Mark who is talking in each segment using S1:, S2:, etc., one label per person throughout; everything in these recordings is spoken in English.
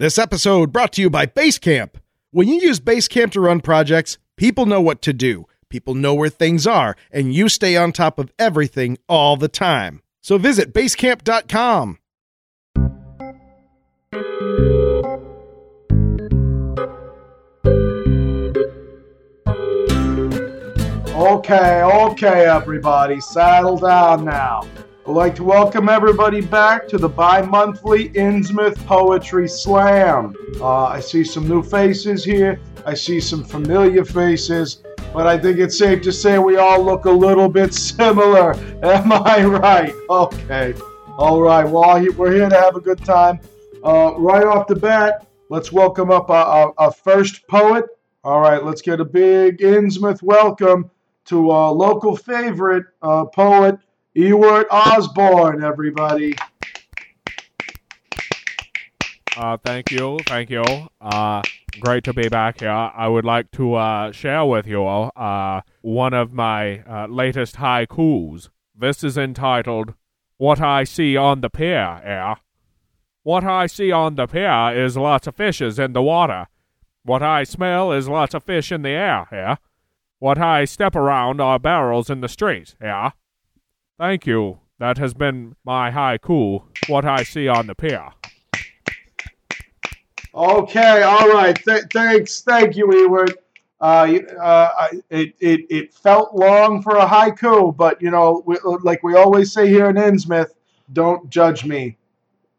S1: This episode brought to you by Basecamp. When you use Basecamp to run projects, people know what to do, people know where things are, and you stay on top of everything all the time. So visit basecamp.com.
S2: Okay, okay, everybody, settle down now. I'd like to welcome everybody back to the bi monthly Innsmouth Poetry Slam. Uh, I see some new faces here, I see some familiar faces, but I think it's safe to say we all look a little bit similar. Am I right? Okay. All right, well, we're here to have a good time. Uh, right off the bat, let's welcome up our, our first poet. All right, let's get a big Innsmouth welcome to our local favorite uh, poet, Ewart Osborne, everybody.
S3: Uh, thank you, thank you. Uh, great to be back here. I would like to uh, share with you all uh, one of my uh, latest haikus. This is entitled "What I See on the Pier." Yeah. What I see on the pier is lots of fishes in the water. What I smell is lots of fish in the air. Yeah. What I step around are barrels in the street. Yeah. Thank you. That has been my haiku. What I see on the pier.
S2: Okay, all right. Th- thanks, thank you, Ewart. Uh, uh, it, it, it felt long for a haiku, but you know, we, like we always say here in Innsmouth, don't judge me,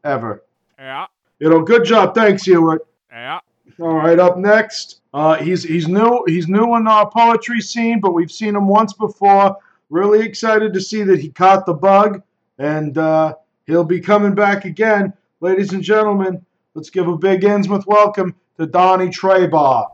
S2: ever.
S3: Yeah.
S2: You know, good job. Thanks, Ewart.
S3: Yeah.
S2: All right, up next, uh, he's he's new he's new in our poetry scene, but we've seen him once before. Really excited to see that he caught the bug, and uh, he'll be coming back again, ladies and gentlemen. Let's give a big Innsmouth welcome to Donnie Trabaugh.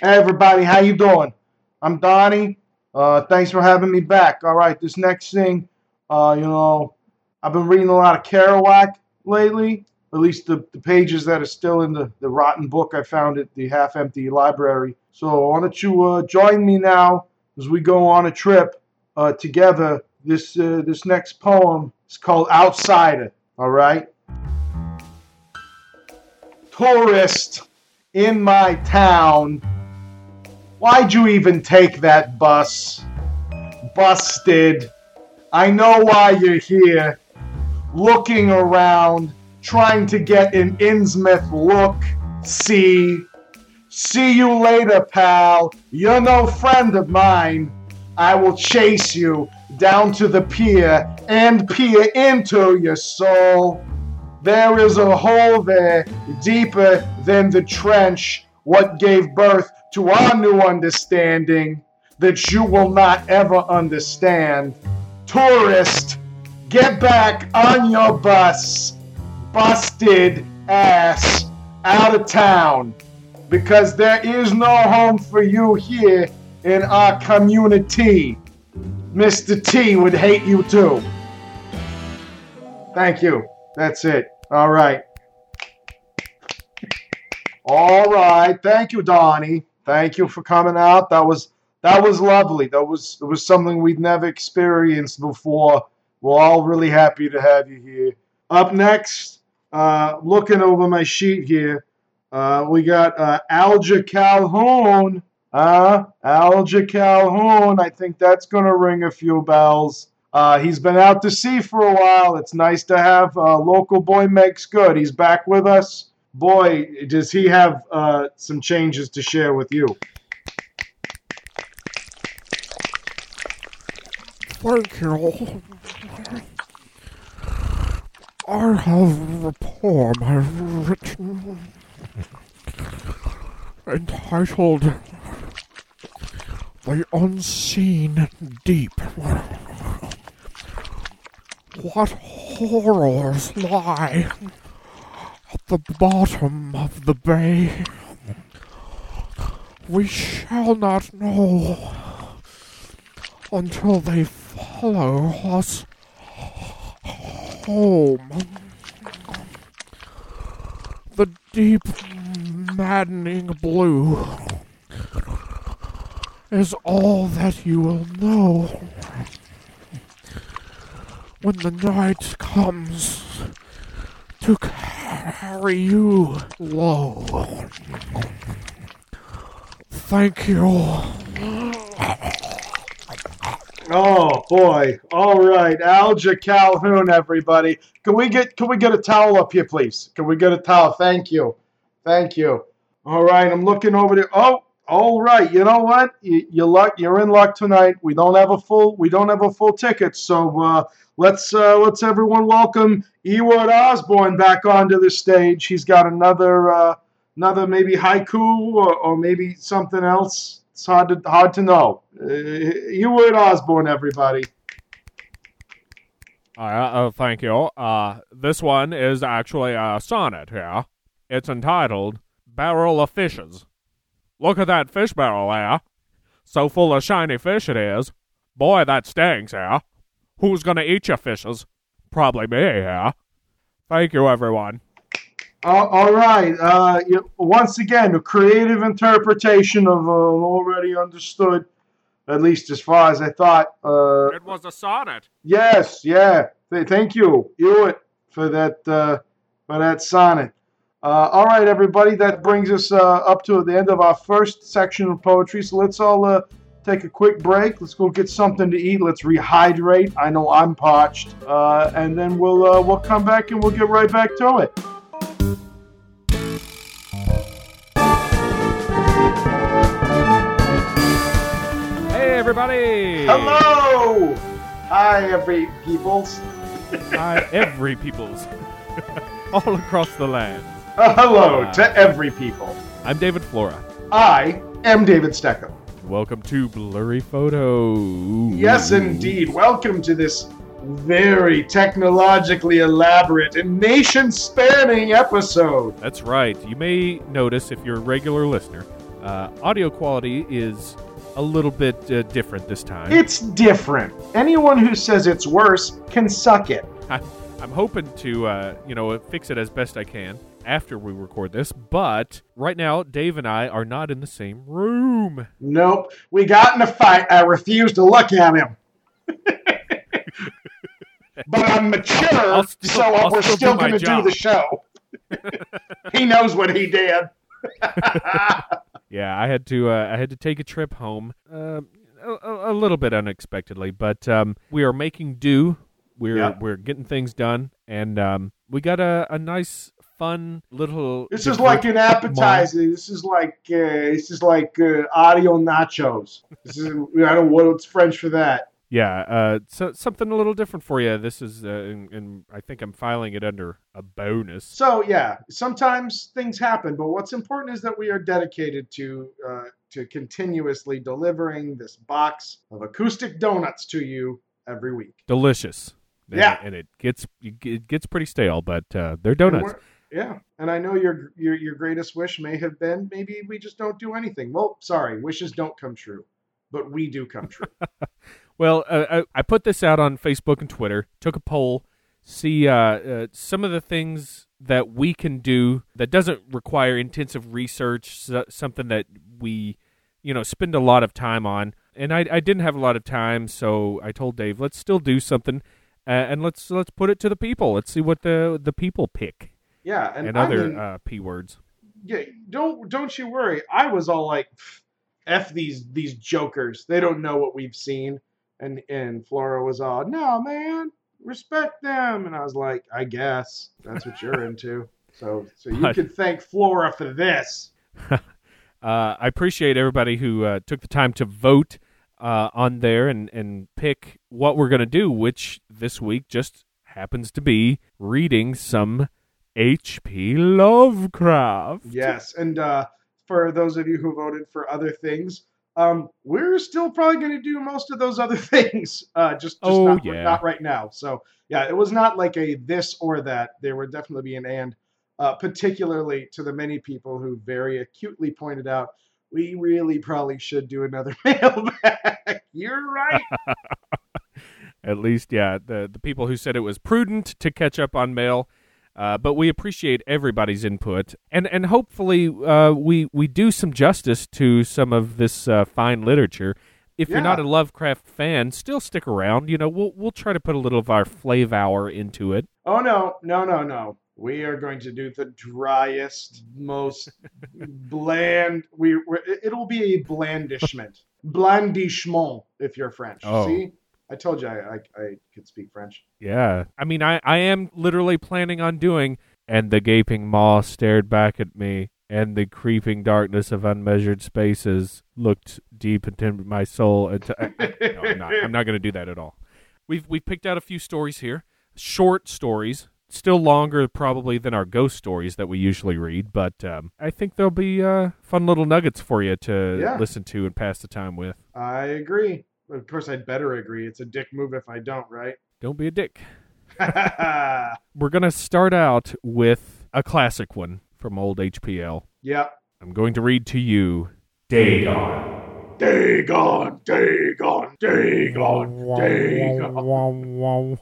S2: Hey everybody, how you doing? I'm Donnie. Uh, thanks for having me back. All right, this next thing, uh, you know, I've been reading a lot of Kerouac lately, at least the, the pages that are still in the, the rotten book I found at the half empty library. So why don't you uh, join me now as we go on a trip uh, together? This uh, this next poem is called Outsider. All right. Tourist in my town. Why'd you even take that bus? Busted. I know why you're here. Looking around, trying to get an Innsmouth look. See. See you later, pal. You're no friend of mine. I will chase you down to the pier and peer into your soul. There is a hole there deeper than the trench, what gave birth to our new understanding that you will not ever understand. Tourist, get back on your bus, busted ass, out of town, because there is no home for you here in our community. Mr. T would hate you too. Thank you. That's it. All right. All right. Thank you, Donnie. Thank you for coming out. That was that was lovely. That was it was something we'd never experienced before. We're all really happy to have you here. Up next, uh, looking over my sheet here, uh, we got uh, Alger Calhoun. Uh, Alger Calhoun. I think that's going to ring a few bells. Uh, he's been out to sea for a while. It's nice to have uh, local boy makes good. He's back with us. Boy, does he have uh, some changes to share with you.
S4: Thank you. I have a poem I've written entitled The Unseen Deep. What horrors lie at the bottom of the bay? We shall not know until they follow us home. Deep, maddening blue is all that you will know when the night comes to carry you low. Thank you.
S2: Oh boy! All right, Alger Calhoun, everybody. Can we get can we get a towel up here, please? Can we get a towel? Thank you, thank you. All right, I'm looking over there. Oh, all right. You know what? You, you luck. You're in luck tonight. We don't have a full. We don't have a full ticket. So uh, let's uh, let's everyone welcome Ewart Osborne back onto the stage. He's got another uh, another maybe haiku or, or maybe something else. It's hard to hard to know. Uh, Ewart Osborne, everybody.
S3: Uh, uh, thank you. Uh, this one is actually a sonnet here. It's entitled Barrel of Fishes. Look at that fish barrel there. So full of shiny fish it is. Boy, that stinks here. Who's gonna eat your fishes? Probably me here. Thank you, everyone.
S2: Uh, all right. Uh, once again, a creative interpretation of uh, an already understood, at least as far as I thought. Uh,
S3: It was a sonnet.
S2: yes, yeah. Th- thank you, Hewitt, for that uh, for that sonnet. Uh, all right, everybody. That brings us uh, up to the end of our first section of poetry. So let's all uh, take a quick break. Let's go get something to eat. Let's rehydrate. I know I'm parched, uh, and then we'll uh, we'll come back and we'll get right back to it.
S3: Everybody!
S2: Hello! Hi, every peoples.
S3: Hi, every peoples. All across the land.
S2: Uh, hello
S3: Uh,
S2: to every people.
S3: I'm David Flora.
S2: I am David Steckham.
S3: Welcome to Blurry Photo.
S2: Yes, indeed. Welcome to this very technologically elaborate and nation spanning episode.
S3: That's right. You may notice if you're a regular listener, uh, audio quality is a little bit uh, different this time.
S2: It's different. Anyone who says it's worse can suck it.
S3: I, I'm hoping to, uh, you know, fix it as best I can after we record this. But right now, Dave and I are not in the same room.
S2: Nope. We got in a fight. I refuse to look at him. but I'm mature,
S3: I'll still-
S2: so
S3: I'll
S2: we're
S3: still
S2: still going to do the show. he knows what he did.
S3: Yeah, I had to. Uh, I had to take a trip home, uh, a, a little bit unexpectedly, but um, we are making do. We're
S2: Yeah.
S3: we're getting things done, and um, we got a, a nice, fun little.
S2: This is like an appetizer. This is like uh, this is like uh, audio nachos. This is I don't know what's French for that.
S3: Yeah, uh, so something a little different for you. This is, uh, and, and I think I'm filing it under a bonus.
S2: So yeah, sometimes things happen, but what's important is that we are dedicated to uh, to continuously delivering this box of acoustic donuts to you every week.
S3: Delicious. And-
S2: Yeah.
S3: and it gets it gets pretty stale, but uh, they're donuts.
S2: Yeah, and I know your your your greatest wish may have been maybe we just don't do anything. Well, sorry, wishes don't come true, but we do come true.
S3: Well, uh, I, I put this out on Facebook and Twitter. Took a poll, see uh, uh, some of the things that we can do that doesn't require intensive research. So, something that we, you know, spend a lot of time on. And I, I didn't have a lot of time, so I told Dave, let's still do something, uh, and let's let's put it to the people. Let's see what the the people pick
S2: Yeah, and,
S3: and, other
S2: mean,
S3: uh, p words.
S2: yeah, don't don't you worry. I was all like, "F these these jokers. They don't know what we've seen." And and Flora was all, "No, man, respect them." And I was like, "I guess that's what you're into." So so you can thank Flora for this.
S3: Uh, I appreciate everybody who uh, took the time to vote uh, on there and, and pick what we're going to do, which this week just happens to be reading some H.P. Lovecraft.
S2: Yes, and uh, for those of you who voted for other things, um, we're still probably going to do most of those other things. Uh, just, just
S3: Oh,
S2: not,
S3: yeah.
S2: not right now. So yeah, it was not like a this or that. There would definitely be an and. Uh, particularly to the many people who very acutely pointed out, we really probably should do another mailbag. You're right.
S3: At least, yeah, the, the people who said it was prudent to catch up on mail. Uh, but we appreciate everybody's input, and and hopefully uh, we we do some justice to some of this uh, fine literature. If you're not a Lovecraft fan, still stick around. You know, we'll we'll try to put a little of our flavor into it.
S2: Oh no, no, no, no. We are going to do the driest, most bland. We it'll be a blandishment, blandishment if you're French.
S3: Oh.
S2: See, I told you I, I I could speak French.
S3: Yeah. I mean, I, I am literally planning on doing. And the gaping maw stared back at me, and the creeping darkness of unmeasured spaces looked deep into my soul. And to, I, I- no, I'm not. I'm not going to do that at all. We've we've picked out a few stories here, short stories, still longer probably than our ghost stories that we usually read, but um, I think there'll be uh, fun little nuggets for you to
S2: Yeah.
S3: listen to and pass the time with.
S2: I agree. Of course, I'd better agree. It's a dick move if I don't, right?
S3: Don't be a dick. We're going to start out with a classic one from old HPL.
S2: yep.
S3: I'm going to read to you Dagon.
S2: Dagon, Dagon, Dagon, Dagon.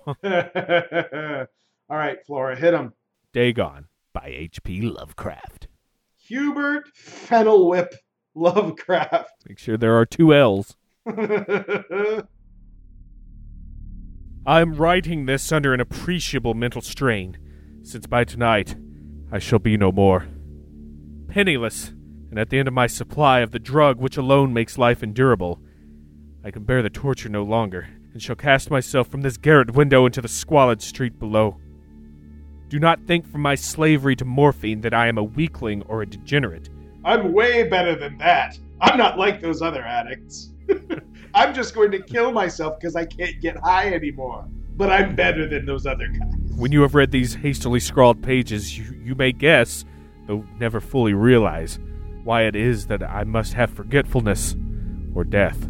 S2: All right, Flora, hit him.
S3: Dagon by H.P. Lovecraft.
S2: Hubert Fennelwhip Lovecraft.
S3: Make sure there are two L's. I'm writing this under an appreciable mental strain, since by tonight I shall be no more. Penniless, and at the end of my supply of the drug which alone makes life endurable, I can bear the torture no longer, and shall cast myself from this garret window into the squalid street below. Do not think from my slavery to morphine that I am a weakling or a degenerate.
S2: I'm way better than that. I'm not like those other addicts. I'm just going to kill myself because I can't get high anymore. But I'm better than those other guys.
S3: When you have read these hastily scrawled pages, you, you may guess, though never fully realize, why it is that I must have forgetfulness or death.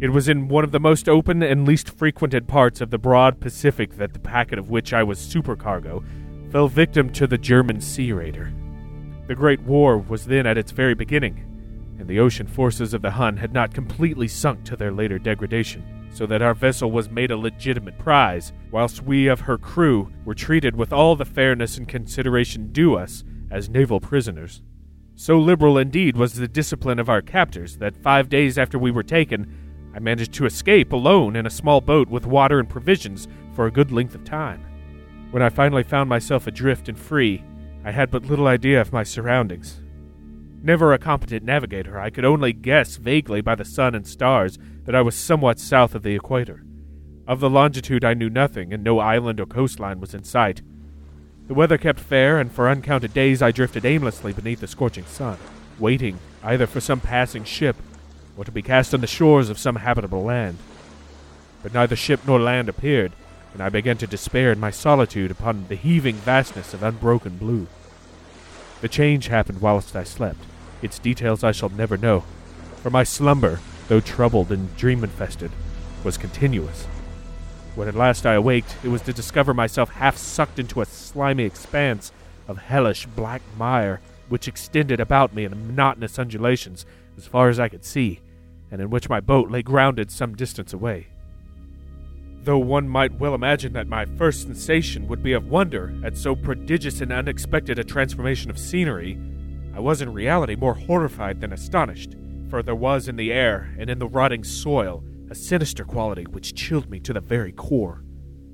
S3: It was in one of the most open and least frequented parts of the broad Pacific that the packet of which I was supercargo fell victim to the German sea raider. The Great War was then at its very beginning, and the ocean forces of the Hun had not completely sunk to their later degradation, so that our vessel was made a legitimate prize, whilst we of her crew were treated with all the fairness and consideration due us as naval prisoners. So liberal indeed was the discipline of our captors that five days after we were taken, I managed to escape alone in a small boat with water and provisions for a good length of time. When I finally found myself adrift and free, I had but little idea of my surroundings. Never a competent navigator, I could only guess vaguely by the sun and stars that I was somewhat south of the equator. Of the longitude I knew nothing, and no island or coastline was in sight. The weather kept fair, and for uncounted days I drifted aimlessly beneath the scorching sun, waiting either for some passing ship or to be cast on the shores of some habitable land. But neither ship nor land appeared, and I began to despair in my solitude upon the heaving vastness of unbroken blue. The change happened whilst I slept. Its details I shall never know, for my slumber, though troubled and dream infested, was continuous. When at last I awaked, it was to discover myself half sucked into a slimy expanse of hellish black mire, which extended about me in monotonous undulations as far as I could see, and in which my boat lay grounded some distance away. Though one might well imagine that my first sensation would be of wonder at so prodigious and unexpected a transformation of scenery, I was in reality more horrified than astonished, for there was in the air and in the rotting soil a sinister quality which chilled me to the very core.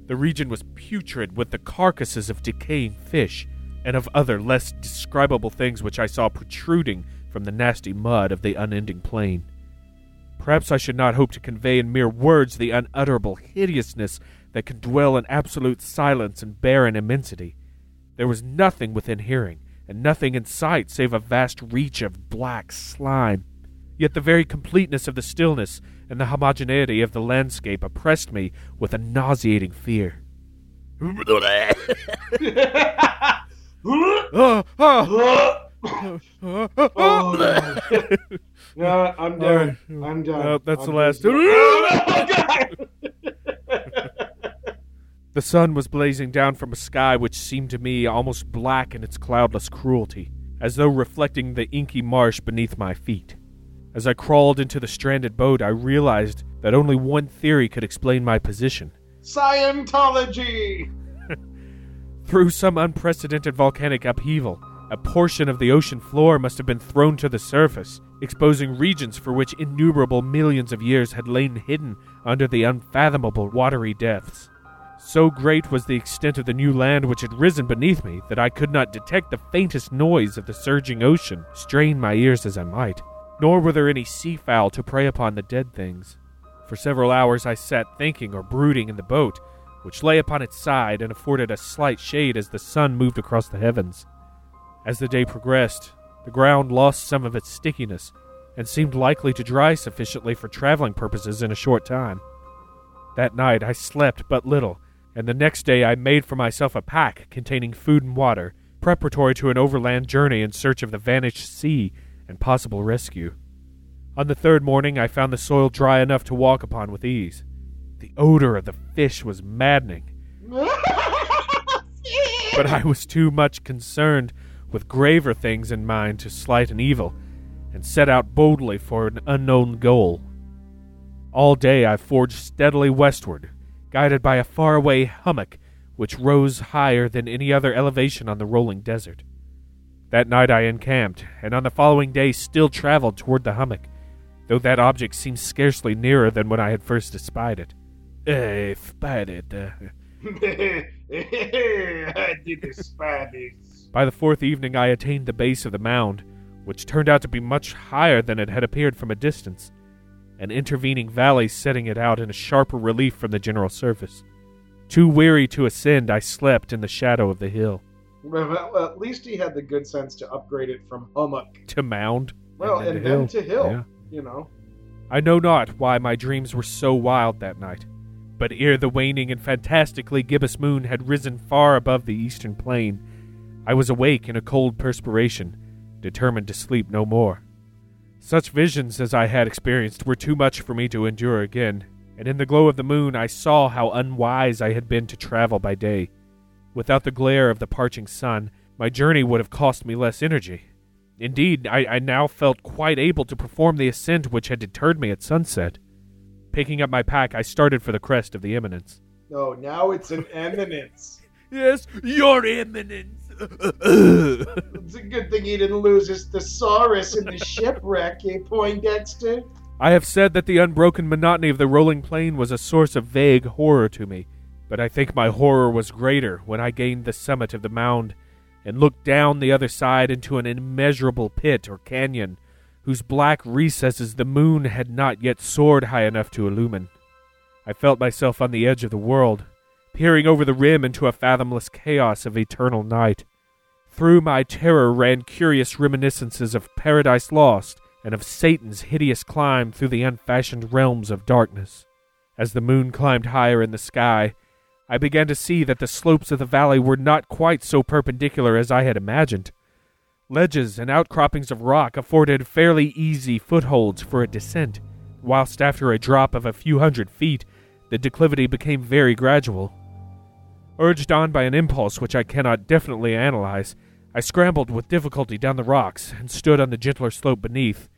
S3: The region was putrid with the carcasses of decaying fish and of other less describable things which I saw protruding from the nasty mud of the unending plain. Perhaps I should not hope to convey in mere words the unutterable hideousness that can dwell in absolute silence and barren immensity. There was nothing within hearing, and nothing in sight save a vast reach of black slime. Yet the very completeness of the stillness and the homogeneity of the landscape oppressed me with a nauseating fear.
S2: Oh,
S3: ah,
S2: no. Yeah, I'm done.
S3: right.
S2: I'm done.
S3: Uh, that's
S2: I'm
S3: the last. The sun was blazing down from a sky which seemed to me almost black in its cloudless cruelty, as though reflecting the inky marsh beneath my feet. As I crawled into the stranded boat, I realized that only one theory could explain my position.
S2: Scientology.
S3: Through some unprecedented volcanic upheaval, a portion of the ocean floor must have been thrown to the surface, exposing regions for which innumerable millions of years had lain hidden under the unfathomable watery depths. So great was the extent of the new land which had risen beneath me that I could not detect the faintest noise of the surging ocean, strain my ears as I might, nor were there any sea fowl to prey upon the dead things. For several hours I sat thinking or brooding in the boat, which lay upon its side and afforded a slight shade as the sun moved across the heavens. As the day progressed, the ground lost some of its stickiness and seemed likely to dry sufficiently for traveling purposes in a short time. That night I slept but little, and the next day I made for myself a pack containing food and water, preparatory to an overland journey in search of the vanished sea and possible rescue. On the third morning I found the soil dry enough to walk upon with ease. The odor of the fish was maddening, but I was too much concerned with graver things in mind to slight an evil, and set out boldly for an unknown goal. All day I forged steadily westward, guided by a faraway hummock which rose higher than any other elevation on the rolling desert. That night I encamped, and on the following day still traveled toward the hummock, though that object seemed scarcely nearer than when I had first espied it. Eh, spied it. uh,
S2: I did spy this.
S3: By the fourth evening, I attained the base of the mound, which turned out to be much higher than it had appeared from a distance, an intervening valleys setting it out in a sharper relief from the general surface. Too weary to ascend, I slept in the shadow of the hill.
S2: Well, at least he had the good sense to upgrade it from hummock.
S3: To mound.
S2: Well,
S3: then
S2: and
S3: to
S2: then
S3: hill.
S2: to hill.
S3: Yeah.
S2: You know.
S3: I know not why my dreams were so wild that night, but ere the waning and fantastically gibbous moon had risen far above the eastern plain, I was awake in a cold perspiration, determined to sleep no more. Such visions as I had experienced were too much for me to endure again, and in the glow of the moon I saw how unwise I had been to travel by day. Without the glare of the parching sun, my journey would have cost me less energy. Indeed, I, I now felt quite able to perform the ascent which had deterred me at sunset. Picking up my pack, I started for the crest of the eminence.
S2: No, now it's an eminence.
S3: Yes, your eminence.
S2: It's a good thing he didn't lose his thesaurus in the shipwreck, eh, Poindexter?
S3: I have said that the unbroken monotony of the rolling plain was a source of vague horror to me, but I think my horror was greater when I gained the summit of the mound and looked down the other side into an immeasurable pit or canyon whose black recesses the moon had not yet soared high enough to illumine. I felt myself on the edge of the world, peering over the rim into a fathomless chaos of eternal night. Through my terror ran curious reminiscences of Paradise Lost and of Satan's hideous climb through the unfashioned realms of darkness. As the moon climbed higher in the sky, I began to see that the slopes of the valley were not quite so perpendicular as I had imagined. Ledges and outcroppings of rock afforded fairly easy footholds for a descent, whilst after a drop of a few hundred feet, the declivity became very gradual. Urged on by an impulse which I cannot definitely analyze, I scrambled with difficulty down the rocks and stood on the gentler slope beneath,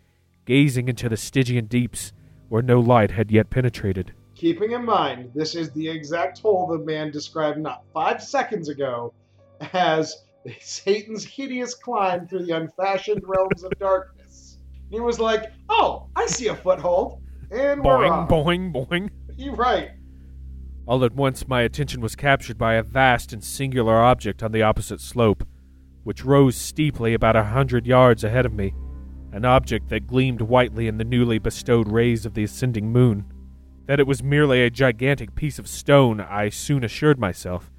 S3: gazing into the Stygian deeps where no light had yet penetrated.
S2: Keeping in mind, this is the exact hole the man described not five seconds ago as Satan's hideous climb through the unfashioned realms of darkness. He was like, "Oh, I see a foothold," and we're
S3: Boing,
S2: off.
S3: boing, boing.
S2: You're right.
S3: All at once, my attention was captured by a vast and singular object on the opposite slope, which rose steeply about a hundred yards ahead of me, an object that gleamed whitely in the newly bestowed rays of the ascending moon. That it was merely a gigantic piece of stone, I soon assured myself,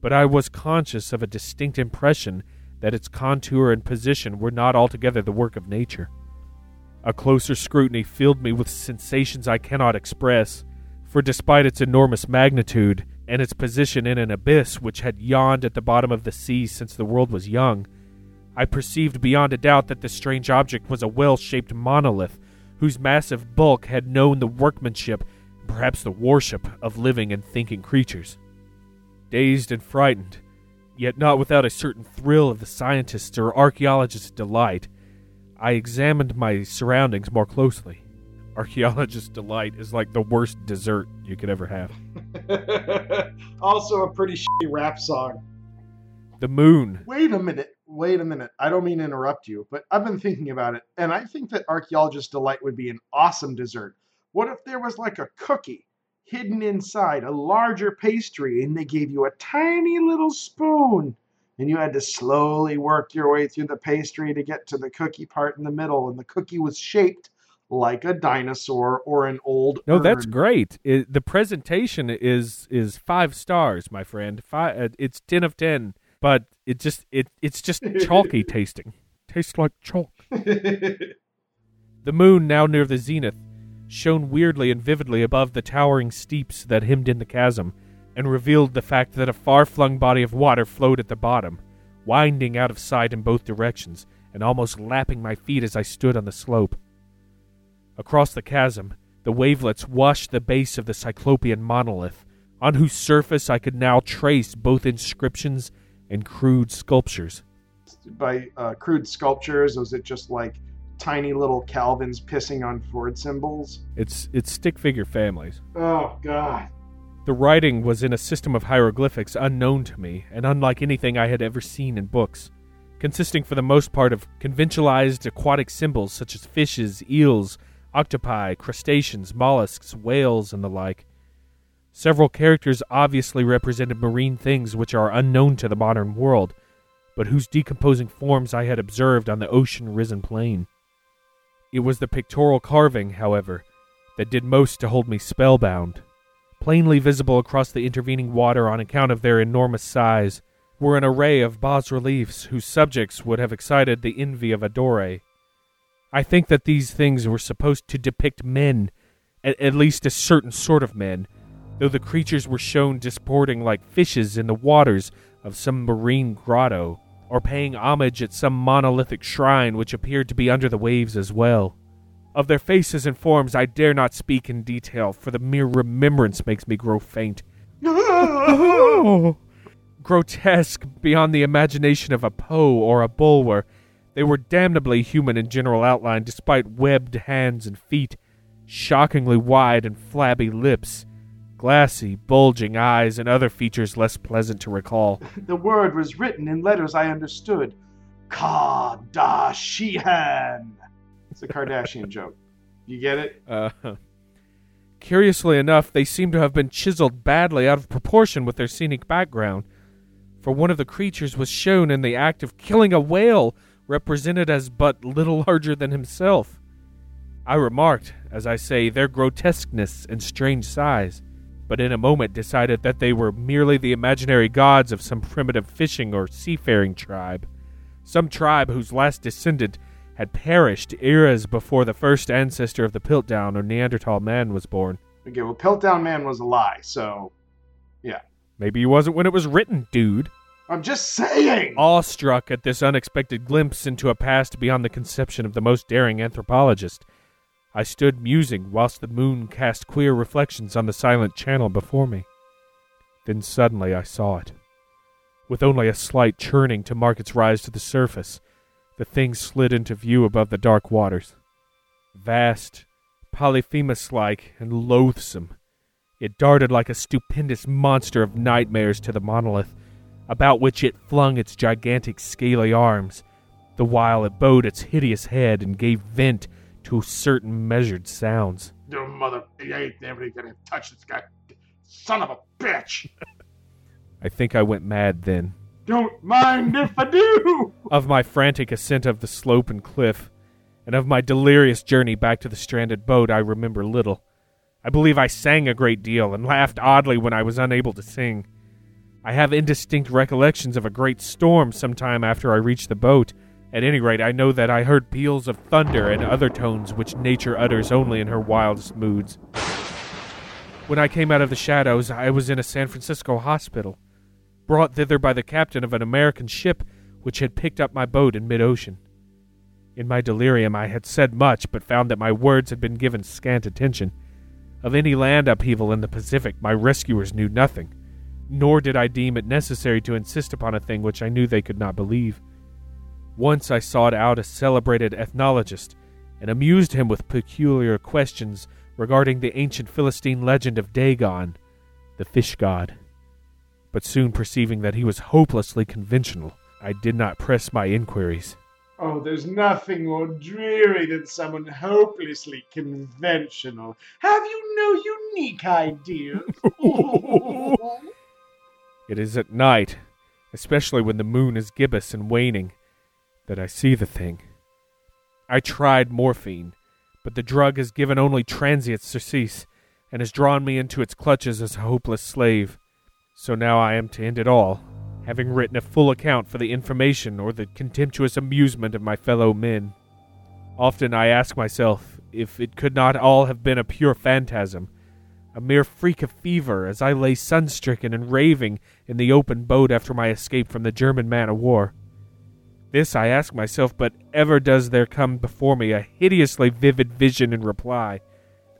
S3: but I was conscious of a distinct impression that its contour and position were not altogether the work of nature. A closer scrutiny filled me with sensations I cannot express, for despite its enormous magnitude and its position in an abyss which had yawned at the bottom of the sea since the world was young, I perceived beyond a doubt that the strange object was a well shaped monolith whose massive bulk had known the workmanship, perhaps the worship, of living and thinking creatures. Dazed and frightened, yet not without a certain thrill of the scientist's or archaeologist's delight, I examined my surroundings more closely. Archaeologist's delight is like the worst dessert you could ever have.
S2: also, a pretty shitty rap song.
S3: The moon.
S2: Wait a minute. Wait a minute. I don't mean to interrupt you, but I've been thinking about it, and I think that Archaeologist Delight would be an awesome dessert. What if there was like a cookie hidden inside a larger pastry, and they gave you a tiny little spoon. And you had to slowly work your way through the pastry to get to the cookie part in the middle. And the cookie was shaped like a dinosaur or an old.
S3: No, that's great. It, the presentation is is five stars, my friend. Five, uh, it's ten of ten, but it just it it's just chalky tasting. Tastes like chalk. The moon, now near the zenith, shone weirdly and vividly above the towering steeps that hemmed in the chasm, and revealed the fact that a far flung body of water flowed at the bottom, winding out of sight in both directions, and almost lapping my feet as I stood on the slope. Across the chasm, the wavelets washed the base of the Cyclopean monolith, on whose surface I could now trace both inscriptions and crude sculptures.
S2: By uh, crude sculptures, was it just like tiny little Calvins pissing on Ford symbols?
S3: It's it's stick figure families.
S2: Oh, God.
S3: The writing was in a system of hieroglyphics unknown to me and unlike anything I had ever seen in books, consisting for the most part of conventionalized aquatic symbols such as fishes, eels, octopi, crustaceans, mollusks, whales, and the like. Several characters obviously represented marine things which are unknown to the modern world, but whose decomposing forms I had observed on the ocean risen plain. It was the pictorial carving, however, that did most to hold me spellbound. Plainly visible across the intervening water on account of their enormous size were an array of bas reliefs whose subjects would have excited the envy of a Dore. I think that these things were supposed to depict men, at, at least a certain sort of men, though the creatures were shown disporting like fishes in the waters of some marine grotto, or paying homage at some monolithic shrine which appeared to be under the waves as well. Of their faces and forms I dare not speak in detail, for the mere remembrance makes me grow faint. Grotesque beyond the imagination of a Poe or a Bulwer, they were damnably human in general outline, despite webbed hands and feet, shockingly wide and flabby lips, glassy, bulging eyes, and other features less pleasant to recall.
S2: The word was written in letters I understood. Kardashian. It's a Kardashian joke. You get it?
S3: Uh, curiously enough, they seem to have been chiseled badly out of proportion with their scenic background, for one of the creatures was shown in the act of killing a whale, represented as but little larger than himself. I remarked, as I say, their grotesqueness and strange size, but in a moment decided that they were merely the imaginary gods of some primitive fishing or seafaring tribe, some tribe whose last descendant had perished eras before the first ancestor of the Piltdown or Neanderthal man was born.
S2: Okay, well, Piltdown Man was a lie, so yeah.
S3: Maybe he wasn't when it was written, dude.
S2: I'm just saying.
S3: Awestruck at this unexpected glimpse into a past beyond the conception of the most daring anthropologist, I stood musing whilst the moon cast queer reflections on the silent channel before me. Then suddenly I saw it. With only a slight churning to mark its rise to the surface, the thing slid into view above the dark waters. Vast, Polyphemus like, and loathsome, it darted like a stupendous monster of nightmares to the monolith, about which it flung its gigantic scaly arms, the while it bowed its hideous head and gave vent to certain measured sounds.
S2: You mother, you ain't never gonna touch this guy. Son of a bitch.
S3: I think I went mad then.
S2: Don't mind if I do.
S3: Of my frantic ascent of the slope and cliff, and of my delirious journey back to the stranded boat, I remember little. I believe I sang a great deal and laughed oddly when I was unable to sing. I have indistinct recollections of a great storm some time after I reached the boat. At any rate, I know that I heard peals of thunder and other tones which nature utters only in her wildest moods. When I came out of the shadows, I was in a San Francisco hospital, brought thither by the captain of an American ship which had picked up my boat in mid ocean. In my delirium, I had said much, but found that my words had been given scant attention. Of any land upheaval in the Pacific, my rescuers knew nothing, nor did I deem it necessary to insist upon a thing which I knew they could not believe. Once I sought out a celebrated ethnologist and amused him with peculiar questions regarding the ancient Philistine legend of Dagon, the fish god. But soon perceiving that he was hopelessly conventional, I did not press my inquiries.
S2: Oh, there's nothing more dreary than someone hopelessly conventional. Have you no unique ideas?
S3: It is at night, especially when the moon is gibbous and waning, that I see the thing. I tried morphine, but the drug has given only transient surcease and has drawn me into its clutches as a hopeless slave. So now I am to end it all, having written a full account for the information or the contemptuous amusement of my fellow men. Often I ask myself if it could not all have been a pure phantasm, a mere freak of fever as I lay sun-stricken and raving in the open boat after my escape from the German man of war. This I ask myself, but ever does there come before me a hideously vivid vision in reply.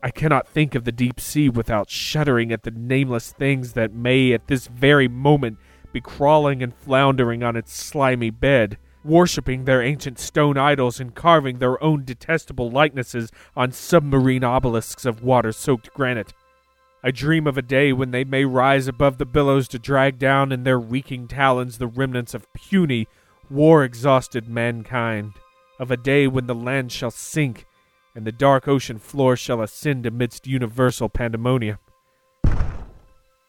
S3: I cannot think of the deep sea without shuddering at the nameless things that may at this very moment be crawling and floundering on its slimy bed, worshipping their ancient stone idols and carving their own detestable likenesses on submarine obelisks of water soaked granite. I dream of a day when they may rise above the billows to drag down in their reeking talons the remnants of puny, war exhausted mankind, of a day when the land shall sink and the dark ocean floor shall ascend amidst universal pandemonium.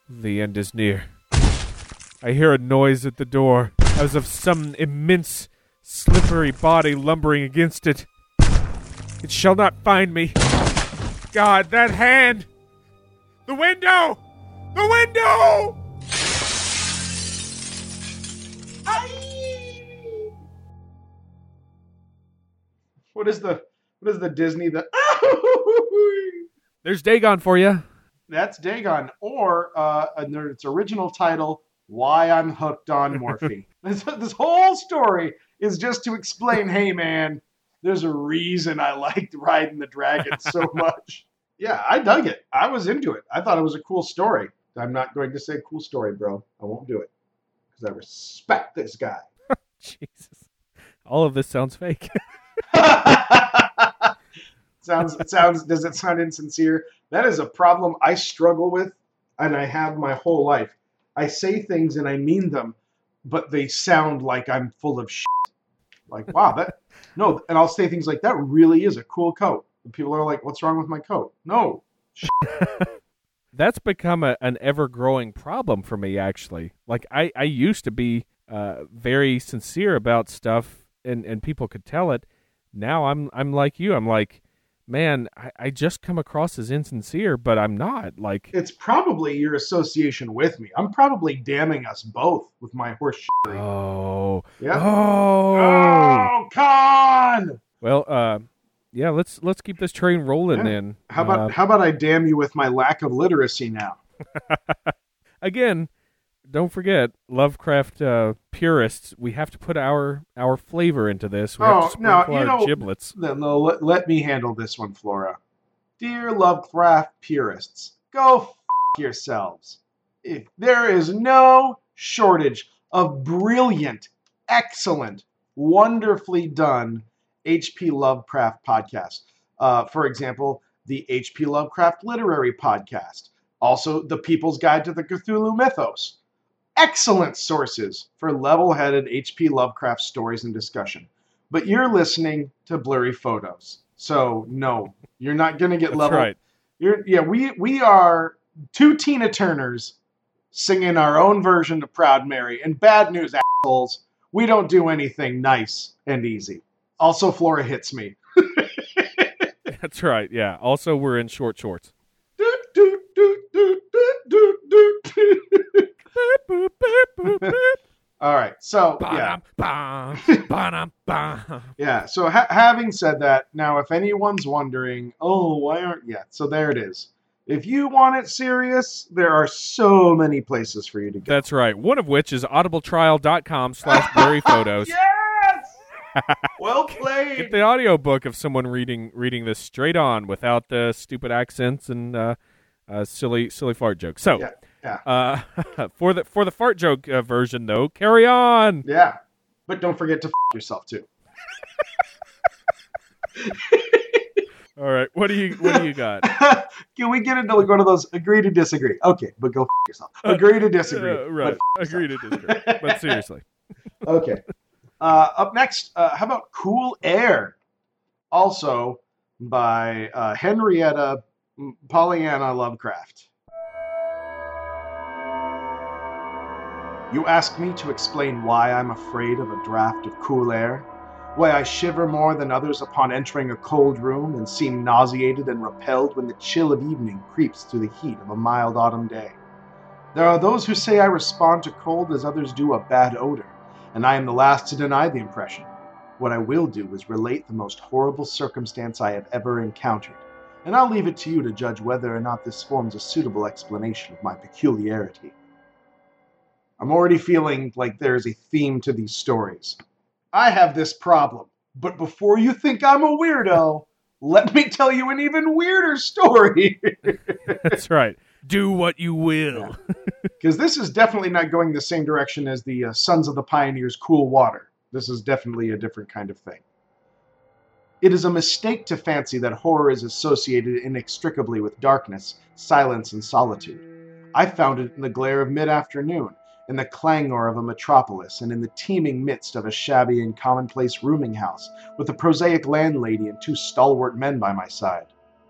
S3: The end is near. I hear a noise at the door, as of some immense, slippery body lumbering against it. It shall not find me. God, that hand! The window! The window!
S2: what is the what is the Disney the
S3: There's Dagon for you.
S2: That's Dagon, or uh, under its original title, "Why I'm Hooked on Morphine." this, this whole story is just to explain, hey man, there's a reason I liked riding the dragon so much. Yeah, I dug it. I was into it. I thought it was a cool story. I'm not going to say cool story, bro. I won't do it because I respect this guy.
S3: Jesus. All of this sounds fake.
S2: sounds it sounds does it sound insincere? That is a problem I struggle with and I have my whole life. I say things and I mean them, but they sound like I'm full of shit. Like, wow, that no, and I'll say things like that really is a cool coat. People are like, "What's wrong with my coat?" No.
S3: That's become a, an ever growing problem for me, actually. Like, I, I used to be uh, very sincere about stuff and, and people could tell it. Now I'm I'm like you. I'm like, man, I, I just come across as insincere, but I'm not. Like,
S2: It's probably your association with me. I'm probably damning us both with my horse
S3: oh,
S2: Yeah.
S3: oh.
S2: Oh, con!
S3: Well, uh, yeah. Let's let's keep this train rolling.
S2: Yeah.
S3: Then
S2: How about
S3: Uh,
S2: how about I damn you with my lack of literacy now?
S3: again? Don't forget, Lovecraft uh, purists. We have to put our our flavor into this. We
S2: Oh, no, you know-
S3: giblets.
S2: Then no, let, let me handle this one, Flora. Dear Lovecraft purists, go f- yourselves. If there is no shortage of brilliant, excellent, wonderfully done H.P. Lovecraft podcast. Uh, for example, the H.P. Lovecraft Literary Podcast. Also, The People's Guide to the Cthulhu Mythos. Excellent sources for level headed H.P. Lovecraft stories and discussion but you're listening to blurry photos. So no, you're not going to get
S3: That's
S2: level.
S3: right.
S2: You're yeah, we we are two Tina Turners singing our own version of Proud Mary. And bad news, assholes, we don't do anything nice and easy. Also, Flora hits me.
S3: That's right. Yeah. Also, we're in short shorts.
S2: All right, so yeah,
S3: Ba-dum, bum, ba-dum, bum.
S2: yeah. So ha- having said that, now if anyone's wondering, oh, why aren't yet? So there it is. If you want it serious, there are so many places for you to go.
S3: That's right. One of which is audibletrial.com slash blurry photos.
S2: Yes. Well played.
S3: Get the audiobook of someone reading reading this straight on without the stupid accents and uh, uh, silly silly fart jokes. So,
S2: Yeah, yeah.
S3: Uh, for the for the fart joke uh, version though, carry on.
S2: Yeah, but don't forget to f- yourself too.
S3: All right, what do you what do you got?
S2: Can we get into like one of those agree to disagree? Okay, but go f- yourself. Agree to disagree.
S3: Uh, right, agree to disagree. But seriously,
S2: okay. Uh, up next, uh, how about Cool Air? Also by uh, Henrietta Pollyanna Lovecraft. You ask me to explain why I'm afraid of a draft of cool air, why I shiver more than others upon entering a cold room and seem nauseated and repelled when the chill of evening creeps through the heat of a mild autumn day. There are those who say I respond to cold as others do a bad odor, and I am the last to deny the impression. What I will do is relate the most horrible circumstance I have ever encountered, and I'll leave it to you to judge whether or not this forms a suitable explanation of my peculiarity. I'm already feeling like there's a theme to these stories. I have this problem, but before you think I'm a weirdo, let me tell you an even weirder story.
S3: That's right. Do what you will.
S2: Because this is definitely not going the same direction as the uh, Sons of the Pioneers Cool Water. This is definitely a different kind of thing. It is a mistake to fancy that horror is associated inextricably with darkness, silence, and solitude. I found it in the glare of mid afternoon, in the clangor of a metropolis, and in the teeming midst of a shabby and commonplace rooming house, with a prosaic landlady and two stalwart men by my side.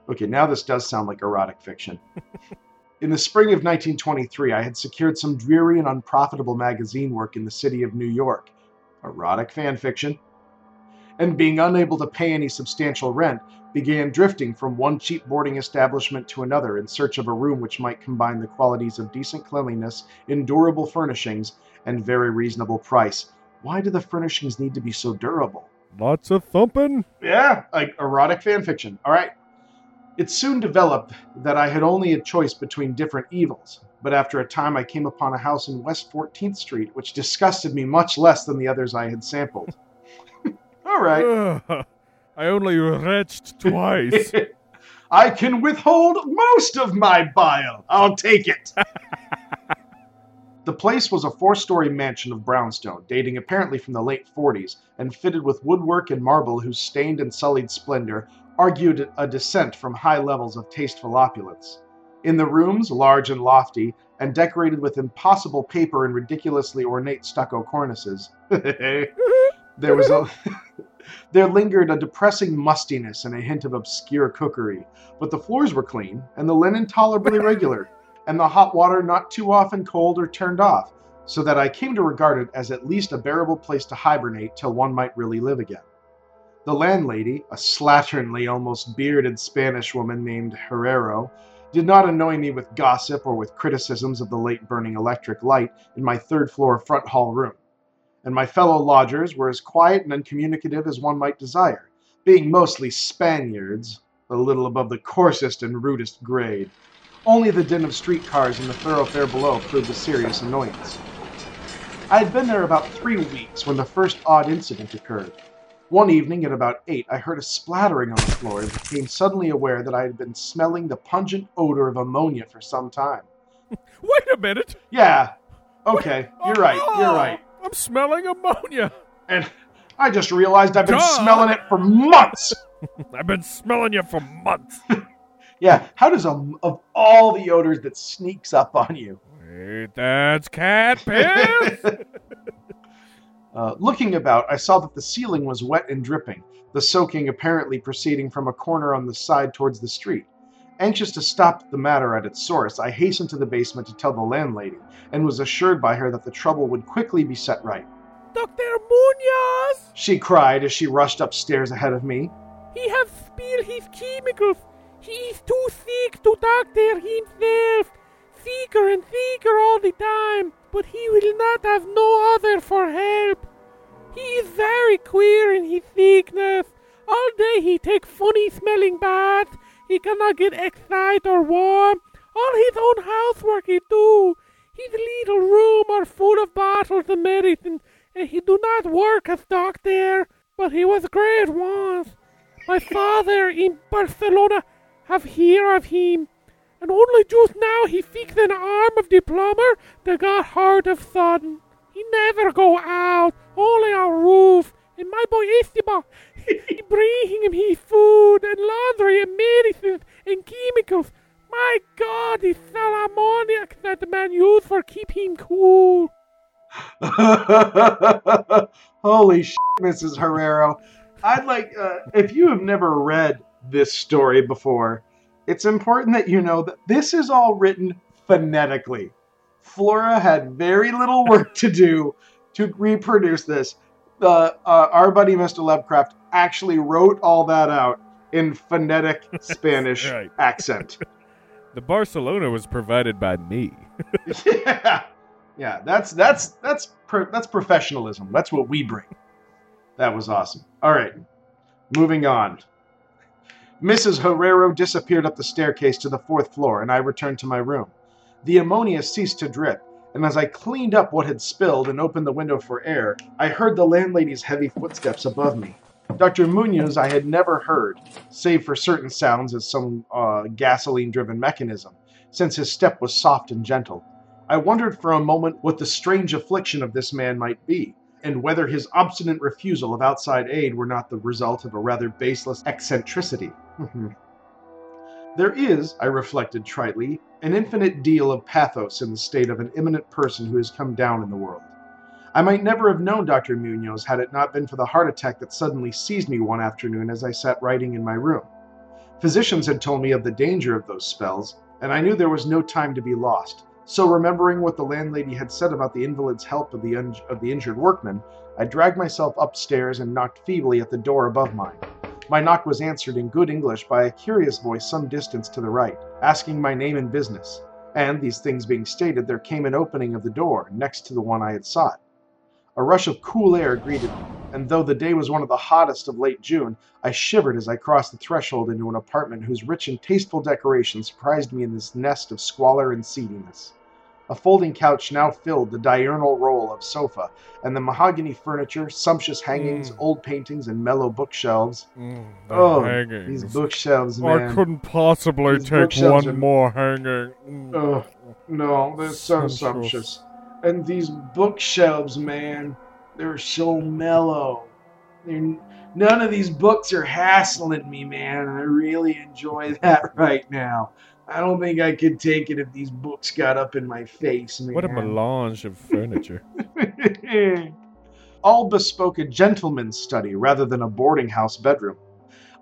S2: Okay, now this does sound like erotic fiction. in the spring of 1923, I had secured some dreary and unprofitable magazine work in the city of New York. Erotic fan fiction. And being unable to pay any substantial rent, began drifting from one cheap boarding establishment to another in search of a room which might combine the qualities of decent cleanliness, endurable furnishings, and very reasonable price. Why do the furnishings need to be so durable?
S3: Lots of thumping.
S2: Yeah, like erotic fan fiction. All right. It soon developed that I had only a choice between different evils, but after a time I came upon a house in West 14th Street which disgusted me much less than the others I had sampled. All right.
S3: Ugh, I only retched twice.
S2: I can withhold most of my bile. I'll take it. the place was a four story mansion of brownstone, dating apparently from the late 40s, and fitted with woodwork and marble whose stained and sullied splendor argued a descent from high levels of tasteful opulence. In the rooms, large and lofty, and decorated with impossible paper and ridiculously ornate stucco cornices, there was a. There lingered a depressing mustiness and a hint of obscure cookery, but the floors were clean, and the linen tolerably regular, and the hot water not too often cold or turned off, so that I came to regard it as at least a bearable place to hibernate till one might really live again. The landlady, a slatternly, almost bearded Spanish woman named Herrero, did not annoy me with gossip or with criticisms of the late burning electric light in my third floor front hall room and my fellow lodgers were as quiet and uncommunicative as one might desire, being mostly Spaniards, a little above the coarsest and rudest grade. Only the din of streetcars in the thoroughfare below proved a serious annoyance. I had been there about three weeks when the first odd incident occurred. One evening at about eight, I heard a splattering on the floor and became suddenly aware that I had been smelling the pungent odor of ammonia for some time.
S3: Wait a minute.
S2: Yeah, okay, you're right, you're oh, right.
S3: I'm smelling ammonia.
S2: And I just realized I've been
S3: Duh.
S2: smelling it for months.
S3: I've been smelling you for months.
S2: Yeah, how does a, of all the odors that sneaks up on you?
S3: Wait, that's cat piss.
S2: Uh, looking about, I saw that the ceiling was wet and dripping, the soaking apparently proceeding from a corner on the side towards the street. Anxious to stop the matter at its source, I hastened to the basement to tell the landlady, and was assured by her that the trouble would quickly be set right.
S3: Dr. Munoz,
S2: She cried as she rushed upstairs ahead of me.
S3: he has spilled his chemicals. He is too sick to doctor himself. Sicker and sicker all the time, but he will not have no other for help. He is very queer in his sickness. All day he take funny smelling baths. He cannot get excited or warm. All his own housework he do. His little room are full of bottles of medicine, and he do not work as doctor, but he was great once. My father in Barcelona have hear of him, and only just now he fixed an arm of the plumber that got hurt of sudden. He never go out, only on roof. And my boy Esteban, he bring him his food and laundry and medicines and chemicals. My God, the sal ammoniac that the man used for keep him cool.
S2: Holy shit, Mrs. Herrero. I'd like, uh, if you have never read this story before, it's important that you know that this is all written phonetically. Flora had very little work to do to reproduce this. The uh, our buddy Mr. Lovecraft actually wrote all that out in phonetic Spanish
S3: Right.
S2: accent.
S3: The Barcelona was provided by me.
S2: yeah, yeah. That's that's that's pro- that's professionalism. That's what we bring. That was awesome. All right, moving on. Mrs. Herrero disappeared up the staircase to the fourth floor, and I returned to my room. The ammonia ceased to drip, and as I cleaned up what had spilled and opened the window for air, I heard the landlady's heavy footsteps above me. Dr. Munoz I had never heard, save for certain sounds as some uh, gasoline driven mechanism, since his step was soft and gentle. I wondered for a moment what the strange affliction of this man might be, and whether his obstinate refusal of outside aid were not the result of a rather baseless eccentricity. Mm-hmm. there is, I reflected tritely, an infinite deal of pathos in the state of an eminent person who has come down in the world. I might never have known Dr. Munoz had it not been for the heart attack that suddenly seized me one afternoon as I sat writing in my room. Physicians had told me of the danger of those spells, and I knew there was no time to be lost. So, remembering what the landlady had said about the invalid's help of the, un- of the injured workman, I dragged myself upstairs and knocked feebly at the door above mine. My knock was answered in good English by a curious voice some distance to the right, asking my name and business. And, these things being stated, there came an opening of the door next to the one I had sought. A rush of cool air greeted me, and though the day was one of the hottest of late June, I shivered as I crossed the threshold into an apartment whose rich and tasteful decoration surprised me in this nest of squalor and seediness. A folding couch now filled the diurnal role of sofa, and the mahogany furniture, sumptuous hangings,
S3: Mm.
S2: old paintings, and mellow bookshelves.
S3: Mm, the
S2: Oh,
S3: hangings.
S2: These bookshelves,
S3: I couldn't possibly
S2: These
S3: take one
S2: are-
S3: more hanging. Mm.
S2: Oh, no, they're so
S3: Sumptuous.
S2: sumptuous. And these bookshelves, man, they're so mellow. They're, none of these books are hassling me, man. I really enjoy that right now. I don't think I could take it if these books got up in my face, man.
S3: What a melange of furniture.
S2: All bespoke a gentleman's study rather than a boarding house bedroom.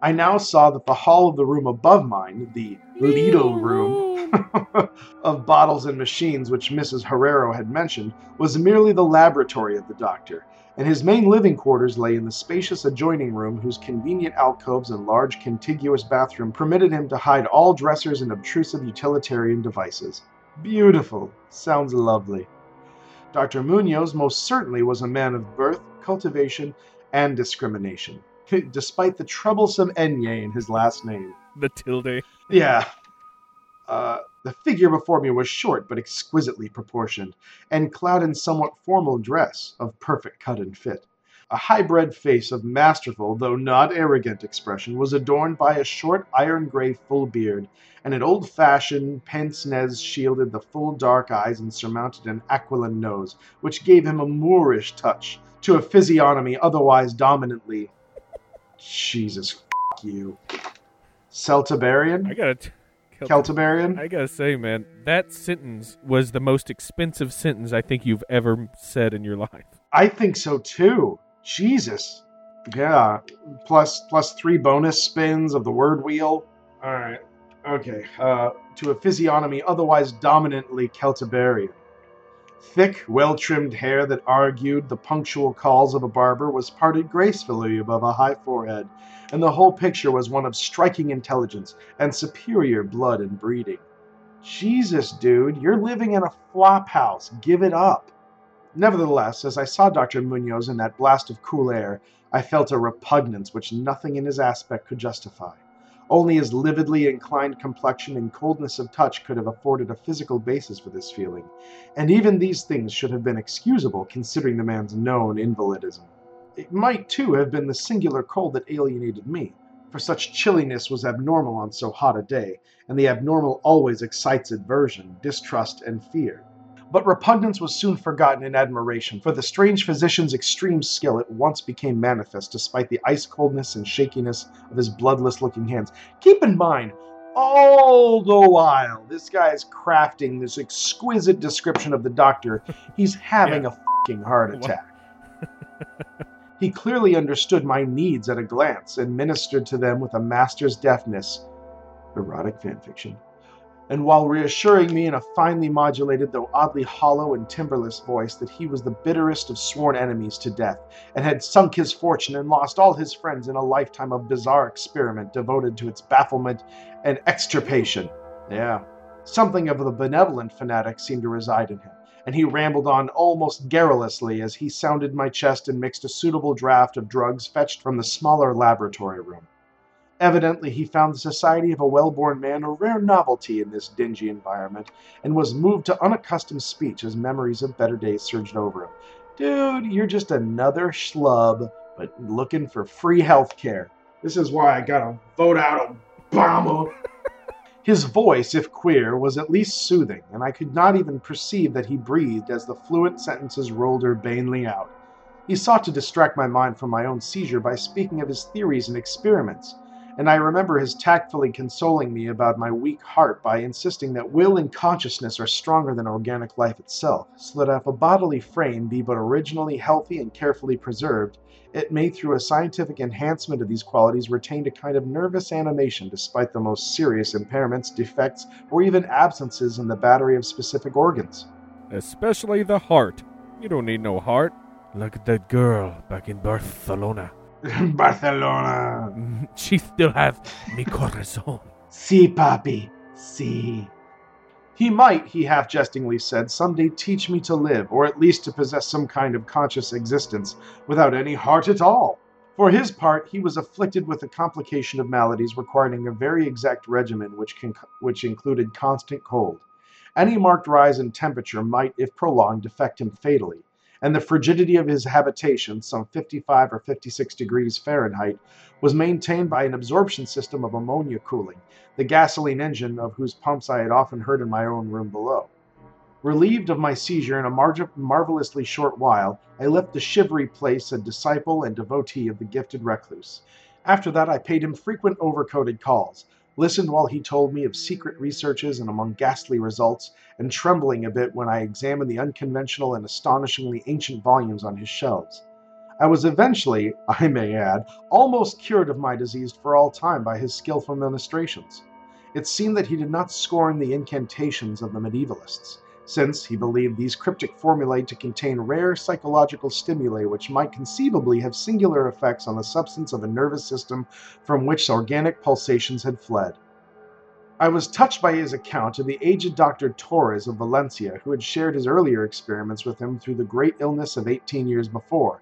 S2: I now saw that the hall of the room above mine, the Lido room, of bottles and machines which Mrs. Herrero had mentioned, was merely the laboratory of the doctor, and his main living quarters lay in the spacious adjoining room whose convenient alcoves and large contiguous bathroom permitted him to hide all dressers and obtrusive utilitarian devices. Beautiful. Sounds lovely. Dr. Munoz most certainly was a man of birth, cultivation, and discrimination, despite the troublesome enye in his last name.
S3: the tilde.
S2: Yeah. Uh, the figure before me was short but exquisitely proportioned, and clad in somewhat formal dress of perfect cut and fit. A high-bred face of masterful, though not arrogant expression, was adorned by a short iron gray full beard, and an old-fashioned pince-nez shielded the full dark eyes and surmounted an aquiline nose, which gave him a Moorish touch to a physiognomy otherwise dominantly. Jesus, f- you. Celtiberian?
S3: I gotta. T- Kel-
S2: Celtiberian?
S3: I gotta say, man, that sentence was the most expensive sentence I think you've ever said in your life.
S2: I think so too. Jesus. Yeah. Plus plus three bonus spins of the word wheel. Alright. Okay. Uh to a physiognomy otherwise dominantly Celtiberian. Thick, well trimmed hair that argued the punctual calls of a barber was parted gracefully above a high forehead, and the whole picture was one of striking intelligence and superior blood and breeding. Jesus, dude, you're living in a flop house. Give it up. Nevertheless, as I saw Dr. Munoz in that blast of cool air, I felt a repugnance which nothing in his aspect could justify. Only his lividly inclined complexion and coldness of touch could have afforded a physical basis for this feeling, and even these things should have been excusable considering the man's known invalidism. It might, too, have been the singular cold that alienated me, for such chilliness was abnormal on so hot a day, and the abnormal always excites aversion, distrust, and fear. But repugnance was soon forgotten in admiration, for the strange physician's extreme skill at once became manifest despite the ice coldness and shakiness of his bloodless looking hands. Keep in mind, all the while this guy is crafting this exquisite description of the doctor, he's having a fing heart attack. he clearly understood my needs at a glance and ministered to them with a master's deftness. Erotic fanfiction. And while reassuring me in a finely modulated, though oddly hollow and timberless voice, that he was the bitterest of sworn enemies to death, and had sunk his fortune and lost all his friends in a lifetime of bizarre experiment devoted to its bafflement and extirpation. Yeah, something of the benevolent fanatic seemed to reside in him and he rambled on almost garrulously as he sounded my chest and mixed a suitable draught of drugs fetched from the smaller laboratory room. Evidently, he found the society of a well born man a rare novelty in this dingy environment, and was moved to unaccustomed speech as memories of better days surged over him. Dude, you're just another schlub, but looking for free health care. This is why I gotta vote out Obama. His voice, if queer, was at least soothing, and I could not even perceive that he breathed as the fluent sentences rolled urbanely out. He sought to distract my mind from my own seizure by speaking of his theories and experiments, and I remember his tactfully consoling me about my weak heart by insisting that will and consciousness are stronger than organic life itself, so that if a bodily frame be but originally healthy and carefully preserved, it may, through a scientific enhancement of these qualities, retain a kind of nervous animation despite the most serious impairments, defects, or even absences in the battery of specific organs.
S3: Especially the heart. You don't need no heart. Look at that girl back in Barcelona.
S2: Barcelona.
S3: She still has mi corazón.
S2: Si, papi, si. He might, he half jestingly said, someday teach me to live, or at least to possess some kind of conscious existence, without any heart at all. For his part, he was afflicted with a complication of maladies requiring a very exact regimen which, con- which included constant cold. Any marked rise in temperature might, if prolonged, affect him fatally, and the frigidity of his habitation, some 55 or 56 degrees Fahrenheit, was maintained by an absorption system of ammonia cooling, the gasoline engine of whose pumps I had often heard in my own room below. Relieved of my seizure in a mar- marvelously short while, I left the shivery place a disciple and devotee of the gifted recluse. After that, I paid him frequent overcoated calls, listened while he told me of secret researches and among ghastly results, and trembling a bit when I examined the unconventional and astonishingly ancient volumes on his shelves. I was eventually, I may add, almost cured of my disease for all time by his skilful ministrations. It seemed that he did not scorn the incantations of the medievalists, since he believed these cryptic formulae to contain rare psychological stimuli which might conceivably have singular effects on the substance of a nervous system from which organic pulsations had fled. I was touched by his account of the aged Dr. Torres of Valencia, who had shared his earlier experiments with him through the great illness of 18 years before,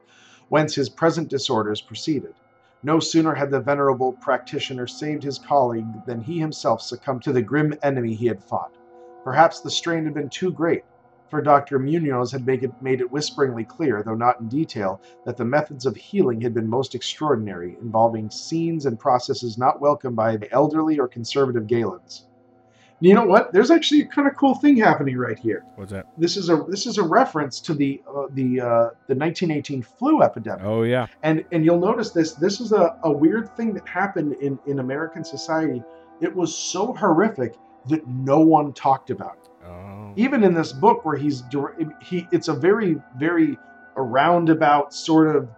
S2: whence his present disorders proceeded. No sooner had the venerable practitioner saved his colleague than he himself succumbed to the grim enemy he had fought. Perhaps the strain had been too great, for Dr. Munoz had made it, made it whisperingly clear, though not in detail, that the methods of healing had been most extraordinary, involving scenes and processes not welcomed by the elderly or conservative Galens. You know what? There's actually a kind of cool thing happening right here.
S3: What's that?
S2: This is a this is a reference to the uh, the uh, the 1918 flu epidemic.
S3: Oh, yeah.
S2: And and you'll notice this. This is a, a weird thing that happened in in American society. It was so horrific that no one talked about.
S3: Oh.
S2: Even in this book, where he's he, it's a very very roundabout sort of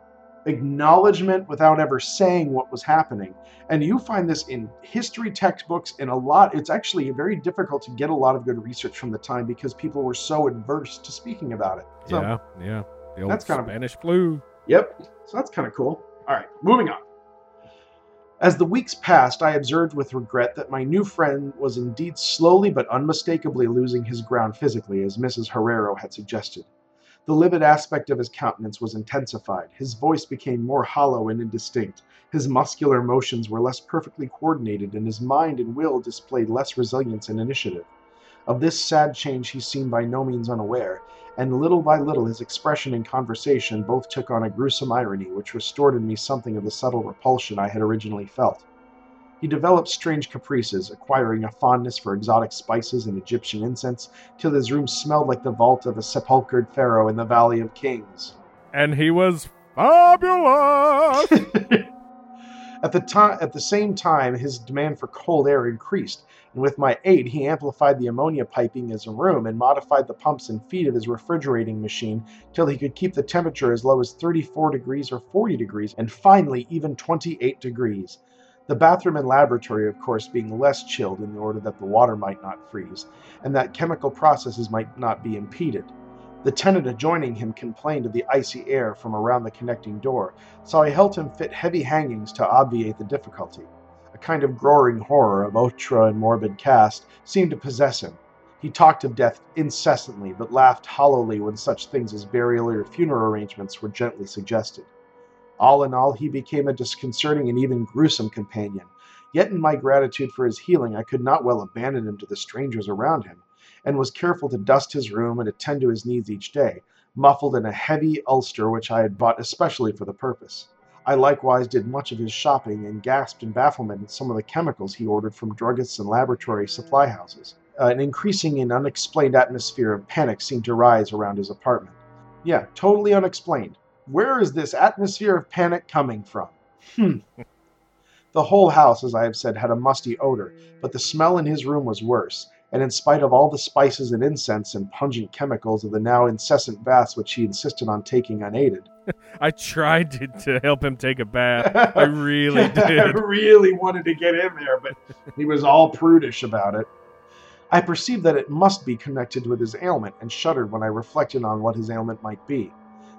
S2: acknowledgement without ever saying what was happening. And you find this in history textbooks and a lot. It's actually very difficult to get a lot of good research from the time because people were so adverse to speaking about it. So,
S3: yeah, yeah. The old
S2: That's kind of-
S3: Spanish flu.
S2: Yep. So that's kind of cool. All right, moving on. As the weeks passed, I observed with regret that my new friend was indeed slowly but unmistakably losing his ground physically, as Mrs. Herrero had suggested. The livid aspect of his countenance was intensified, his voice became more hollow and indistinct, his muscular motions were less perfectly coordinated, and his mind and will displayed less resilience and initiative. Of this sad change he seemed by no means unaware, and little by little his expression and conversation both took on a gruesome irony which restored in me something of the subtle repulsion I had originally felt. He developed strange caprices, acquiring a fondness for exotic spices and Egyptian incense, till his room smelled like the vault of a sepulchred pharaoh in the Valley of Kings.
S3: And he was fabulous.
S2: At the time, at the same time, his demand for cold air increased, and with my aid, he amplified the ammonia piping in his room and modified the pumps and feed of his refrigerating machine till he could keep the temperature as low as 34 degrees or 40 degrees, and finally even 28 degrees. The bathroom and laboratory, of course, being less chilled in order that the water might not freeze, and that chemical processes might not be impeded. The tenant adjoining him complained of the icy air from around the connecting door, so I helped him fit heavy hangings to obviate the difficulty A kind of growing horror of ultra and morbid cast seemed to possess him. He talked of death incessantly, but laughed hollowly when such things as burial or funeral arrangements were gently suggested. All in all, he became a disconcerting and even gruesome companion. Yet, in my gratitude for his healing, I could not well abandon him to the strangers around him, and was careful to dust his room and attend to his needs each day, muffled in a heavy ulster which I had bought especially for the purpose. I likewise did much of his shopping and gasped in bafflement at some of the chemicals he ordered from druggists and laboratory supply houses. Uh, an increasing and unexplained atmosphere of panic seemed to rise around his apartment. Yeah, totally unexplained. Where is this atmosphere of panic coming from? Hmm. the whole house, as I have said, had a musty odor, but the smell in his room was worse, and in spite of all the spices and incense and pungent chemicals of the now incessant baths which he insisted on taking unaided,
S3: I tried to, to help him take a bath. I really did.
S2: I really wanted to get in there, but he was all prudish about it. I perceived that it must be connected with his ailment and shuddered when I reflected on what his ailment might be.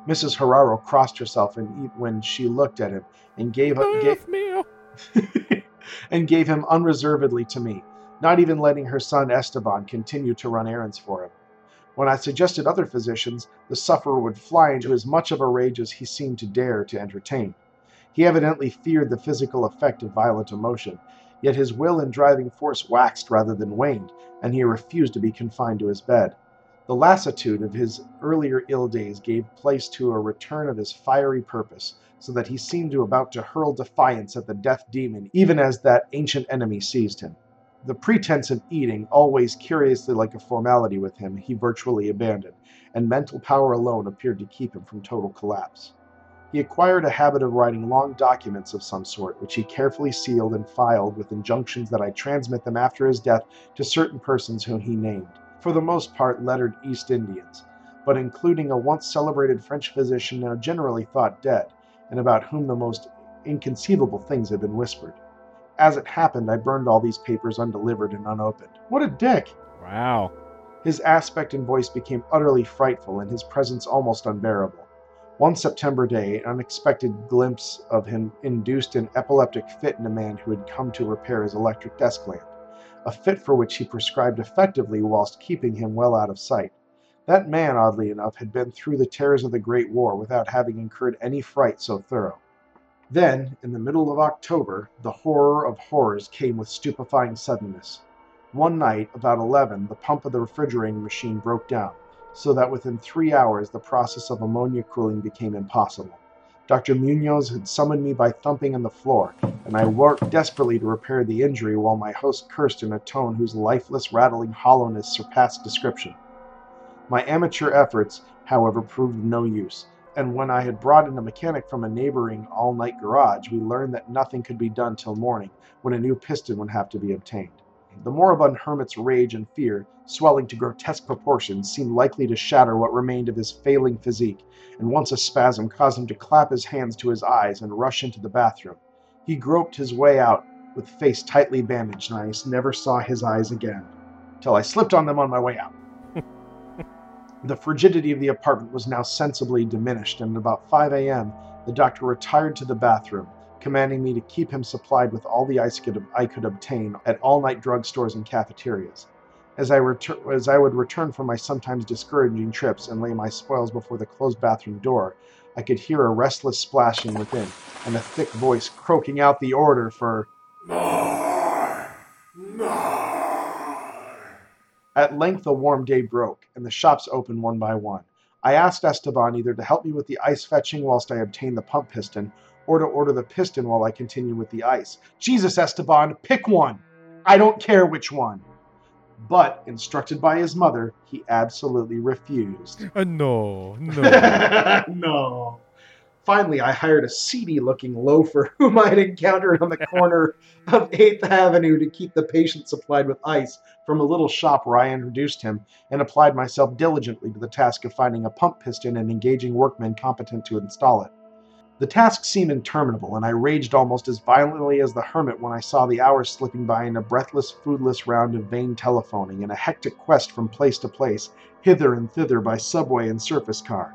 S2: Mrs. Herrero crossed herself and when she looked at him and gave, gave and gave him unreservedly to me, not even letting her son Esteban continue to run errands for him. When I suggested other physicians, the sufferer would fly into as much of a rage as he seemed to dare to entertain. He evidently feared the physical effect of violent emotion, yet his will and driving force waxed rather than waned, and he refused to be confined to his bed. The lassitude of his earlier ill days gave place to a return of his fiery purpose, so that he seemed to about to hurl defiance at the death demon even as that ancient enemy seized him. The pretense of eating, always curiously like a formality with him, he virtually abandoned, and mental power alone appeared to keep him from total collapse. He acquired a habit of writing long documents of some sort, which he carefully sealed and filed with injunctions that I transmit them after his death to certain persons whom he named, for the most part lettered East Indians, but including a once celebrated French physician now generally thought dead, and about whom the most inconceivable things had been whispered. As it happened, I burned all these papers undelivered and unopened. What a dick!
S3: Wow.
S2: His aspect and voice became utterly frightful, and his presence almost unbearable. One September day, an unexpected glimpse of him induced an epileptic fit in a man who had come to repair his electric desk lamp, a fit for which he prescribed effectively whilst keeping him well out of sight. That man, oddly enough, had been through the terrors of the Great War without having incurred any fright so thorough. Then, in the middle of October, the horror of horrors came with stupefying suddenness. One night, about eleven, the pump of the refrigerating machine broke down, so that within three hours the process of ammonia cooling became impossible. Dr. Munoz had summoned me by thumping on the floor, and I worked desperately to repair the injury while my host cursed in a tone whose lifeless, rattling hollowness surpassed description. My amateur efforts, however, proved no use and when I had brought in a mechanic from a neighboring all night garage, we learned that nothing could be done till morning, when a new piston would have to be obtained. The moribund hermit's rage and fear, swelling to grotesque proportions, seemed likely to shatter what remained of his failing physique, and once a spasm caused him to clap his hands to his eyes and rush into the bathroom. He groped his way out with face tightly bandaged, and I never saw his eyes again, till I slipped on them on my way out. The frigidity of the apartment was now sensibly diminished, and at about 5 a.m., the doctor retired to the bathroom, commanding me to keep him supplied with all the ice I could obtain at all night drugstores and cafeterias. As I, retur- as I would return from my sometimes discouraging trips and lay my spoils before the closed bathroom door, I could hear a restless splashing within, and a thick voice croaking out the order for more, more. At length a warm day broke, and the shops opened one by one. I asked Esteban either to help me with the ice fetching whilst I obtained the pump piston, or to order the piston while I continued with the ice. Jesus, Esteban, pick one! I don't care which one! But, instructed by his mother, he absolutely refused.
S3: Uh, no, no.
S2: no. Finally, I hired a seedy looking loafer whom I had encountered on the corner of 8th Avenue to keep the patient supplied with ice from a little shop where I introduced him and applied myself diligently to the task of finding a pump piston and engaging workmen competent to install it. The task seemed interminable, and I raged almost as violently as the hermit when I saw the hours slipping by in a breathless, foodless round of vain telephoning and a hectic quest from place to place, hither and thither by subway and surface car.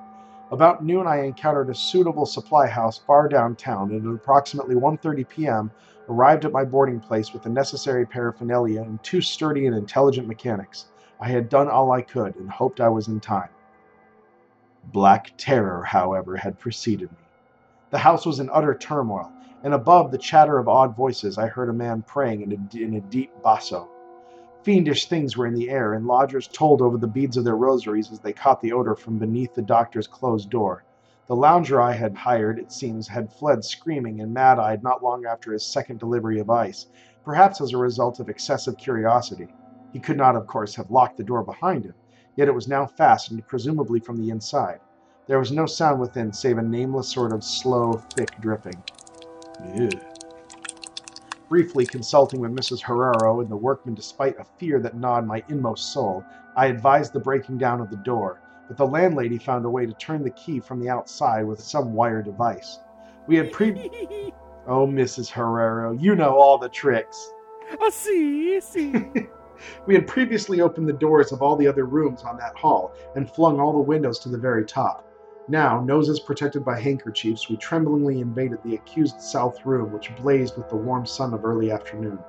S2: About noon I encountered a suitable supply house far downtown, and at approximately 1:30 p.m. arrived at my boarding place with the necessary paraphernalia and two sturdy and intelligent mechanics. I had done all I could and hoped I was in time. Black terror, however, had preceded me. The house was in utter turmoil, and above the chatter of odd voices I heard a man praying in a, in a deep basso. Fiendish things were in the air, and lodgers told over the beads of their rosaries as they caught the odor from beneath the doctor's closed door. The lounger I had hired, it seems, had fled screaming and mad eyed not long after his second delivery of ice, perhaps as a result of excessive curiosity. He could not, of course, have locked the door behind him, yet it was now fastened, presumably from the inside. There was no sound within save a nameless sort of slow, thick dripping. Ugh. Briefly consulting with Mrs. Herrero and the workmen despite a fear that gnawed my inmost soul, I advised the breaking down of the door, but the landlady found a way to turn the key from the outside with some wire device. We had pre. oh, Mrs. Herrero, you know all the tricks.
S3: I see, I see.
S2: we had previously opened the doors of all the other rooms on that hall and flung all the windows to the very top. Now, noses protected by handkerchiefs, we tremblingly invaded the accused south room, which blazed with the warm sun of early afternoon.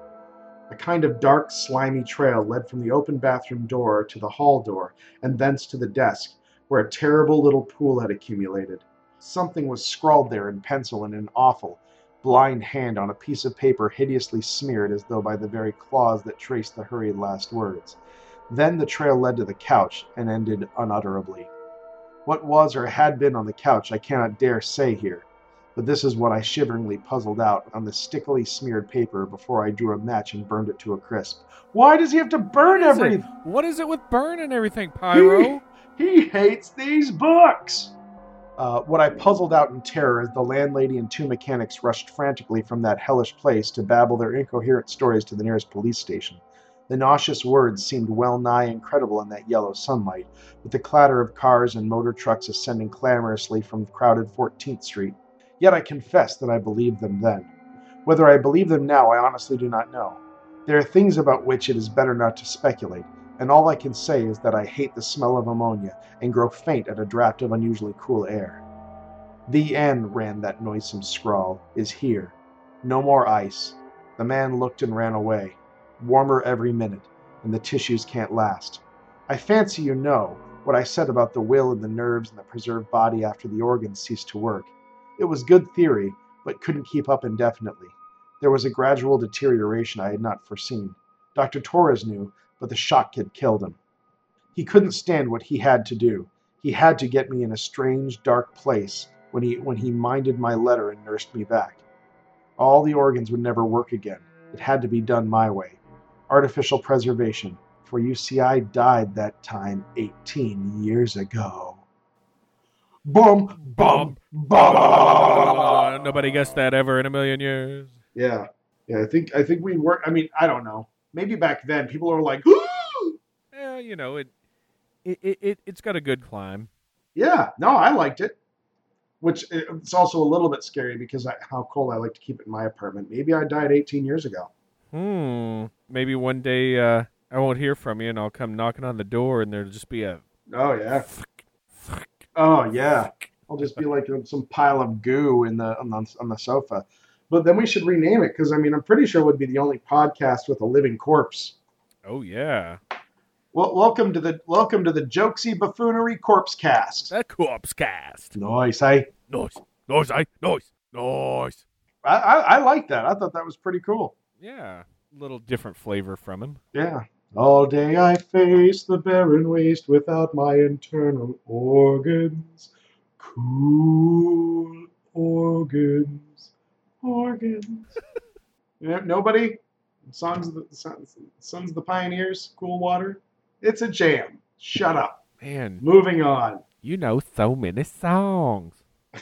S2: A kind of dark, slimy trail led from the open bathroom door to the hall door, and thence to the desk, where a terrible little pool had accumulated. Something was scrawled there in pencil in an awful, blind hand on a piece of paper hideously smeared as though by the very claws that traced the hurried last words. Then the trail led to the couch and ended unutterably. What was or had been on the couch I cannot dare say here, but this is what I shiveringly puzzled out on the stickily smeared paper before I drew a match and burned it to a crisp. Why does he have to burn
S3: What is it?
S2: everything?
S3: What is it with burn and everything, Pyro?
S2: He hates these books. Uh, what I puzzled out in terror as the landlady and two mechanics rushed frantically from that hellish place to babble their incoherent stories to the nearest police station. The nauseous words seemed well nigh incredible in that yellow sunlight, with the clatter of cars and motor trucks ascending clamorously from crowded 14th Street. Yet I confess that I believed them then. Whether I believe them now, I honestly do not know. There are things about which it is better not to speculate, and all I can say is that I hate the smell of ammonia and grow faint at a draught of unusually cool air. The end, ran that noisome scrawl, is here. No more ice. The man looked and ran away. Warmer every minute, and the tissues can't last. I fancy you know what I said about the will and the nerves and the preserved body after the organs cease to work. It was good theory, but couldn't keep up indefinitely. There was a gradual deterioration I had not foreseen. Dr. Torres knew, but the shock had killed him. He couldn't stand what he had to do. He had to get me in a strange, dark place when he when he minded my letter and nursed me back. All the organs would never work again. It had to be done my way. Artificial preservation. For you see, I died that time 18 years ago. Boom,
S3: Bum,
S2: bum.
S3: Uh, nobody guessed that ever in a million years.
S2: Yeah, yeah. I think I think we work. I mean, I don't know. Maybe back then people were like, "Ooh!"
S3: Yeah, you know it. It, it, it it's got a good climb.
S2: yeah. No, I liked it. Which it's also a little bit scary because I, how cold I like to keep it in my apartment. Maybe I died 18 years ago.
S3: Hmm. Maybe one day uh, I won't hear from you, and I'll come knocking on the door, and there'll just be a.
S2: Oh yeah. Oh yeah. I'll just be like some pile of goo in the on the, on the sofa. But then we should rename it because I mean I'm pretty sure it would be the only podcast with a living corpse.
S3: Oh yeah,
S2: Well, welcome to the welcome to the jokesy buffoonery corpse cast.
S3: that corpse cast.
S2: Nice, eh?
S3: Noise, noise, eh? Noise, noise.
S2: I, I I like that. I thought that was pretty cool.
S3: Yeah, a little different flavor from him.
S2: Yeah. All day I face the barren waste without my internal organs. Cool organs. Organs. Nobody? Sons of the Sons, Sons of the Pioneers, Cool Water. It's a jam. Shut up.
S3: Man,
S2: Moving on.
S3: you know so many songs.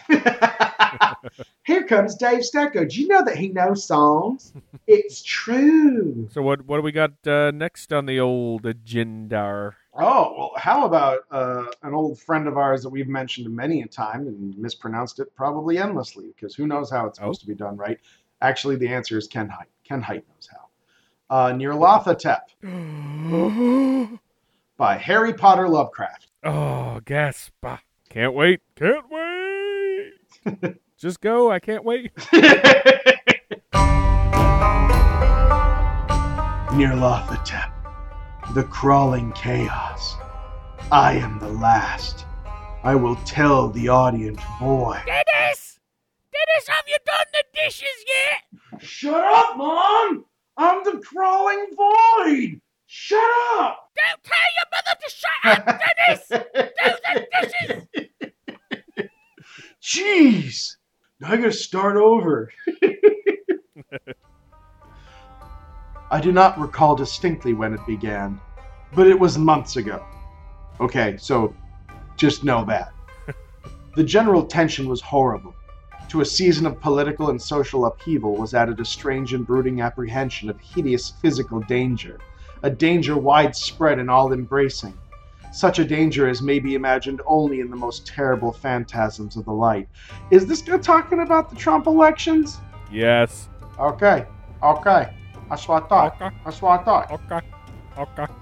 S2: Here comes Dave Stecco. Do you know that he knows songs? It's true.
S3: So what what do we got uh, next on the old agenda?
S2: Oh, well, how about uh, an old friend of ours that we've mentioned many a time and mispronounced it probably endlessly because who knows how it's supposed to be done, right? Actually, the answer is Ken Height. Ken Height knows how. Uh, Nyarlathotep by Harry Potter Lovecraft.
S3: oh, gasp! Can't wait! Can't wait! Just go! I can't wait.
S2: Nyarlathotep, the crawling chaos. I am the last. I will tell the audience boy.
S5: Dennis! Dennis, have you done the dishes yet?
S2: Shut up, Mom! I'm the crawling void! Shut up!
S5: Don't tell your mother to shut up, Dennis! Do the dishes!
S2: Jeez! Now I gotta start over. I do not recall distinctly when it began, but it was months ago. Okay, so just know that. the general tension was horrible. To a season of political and social upheaval was added a strange and brooding apprehension of hideous physical danger, a danger widespread and all embracing. Such a danger as may be imagined only in the most terrible phantasms of the light. Is this guy talking about the Trump elections?
S3: Yes.
S2: Okay, okay. That's what I thought.
S3: Okay.
S2: That's what I thought.
S3: Okay. Okay.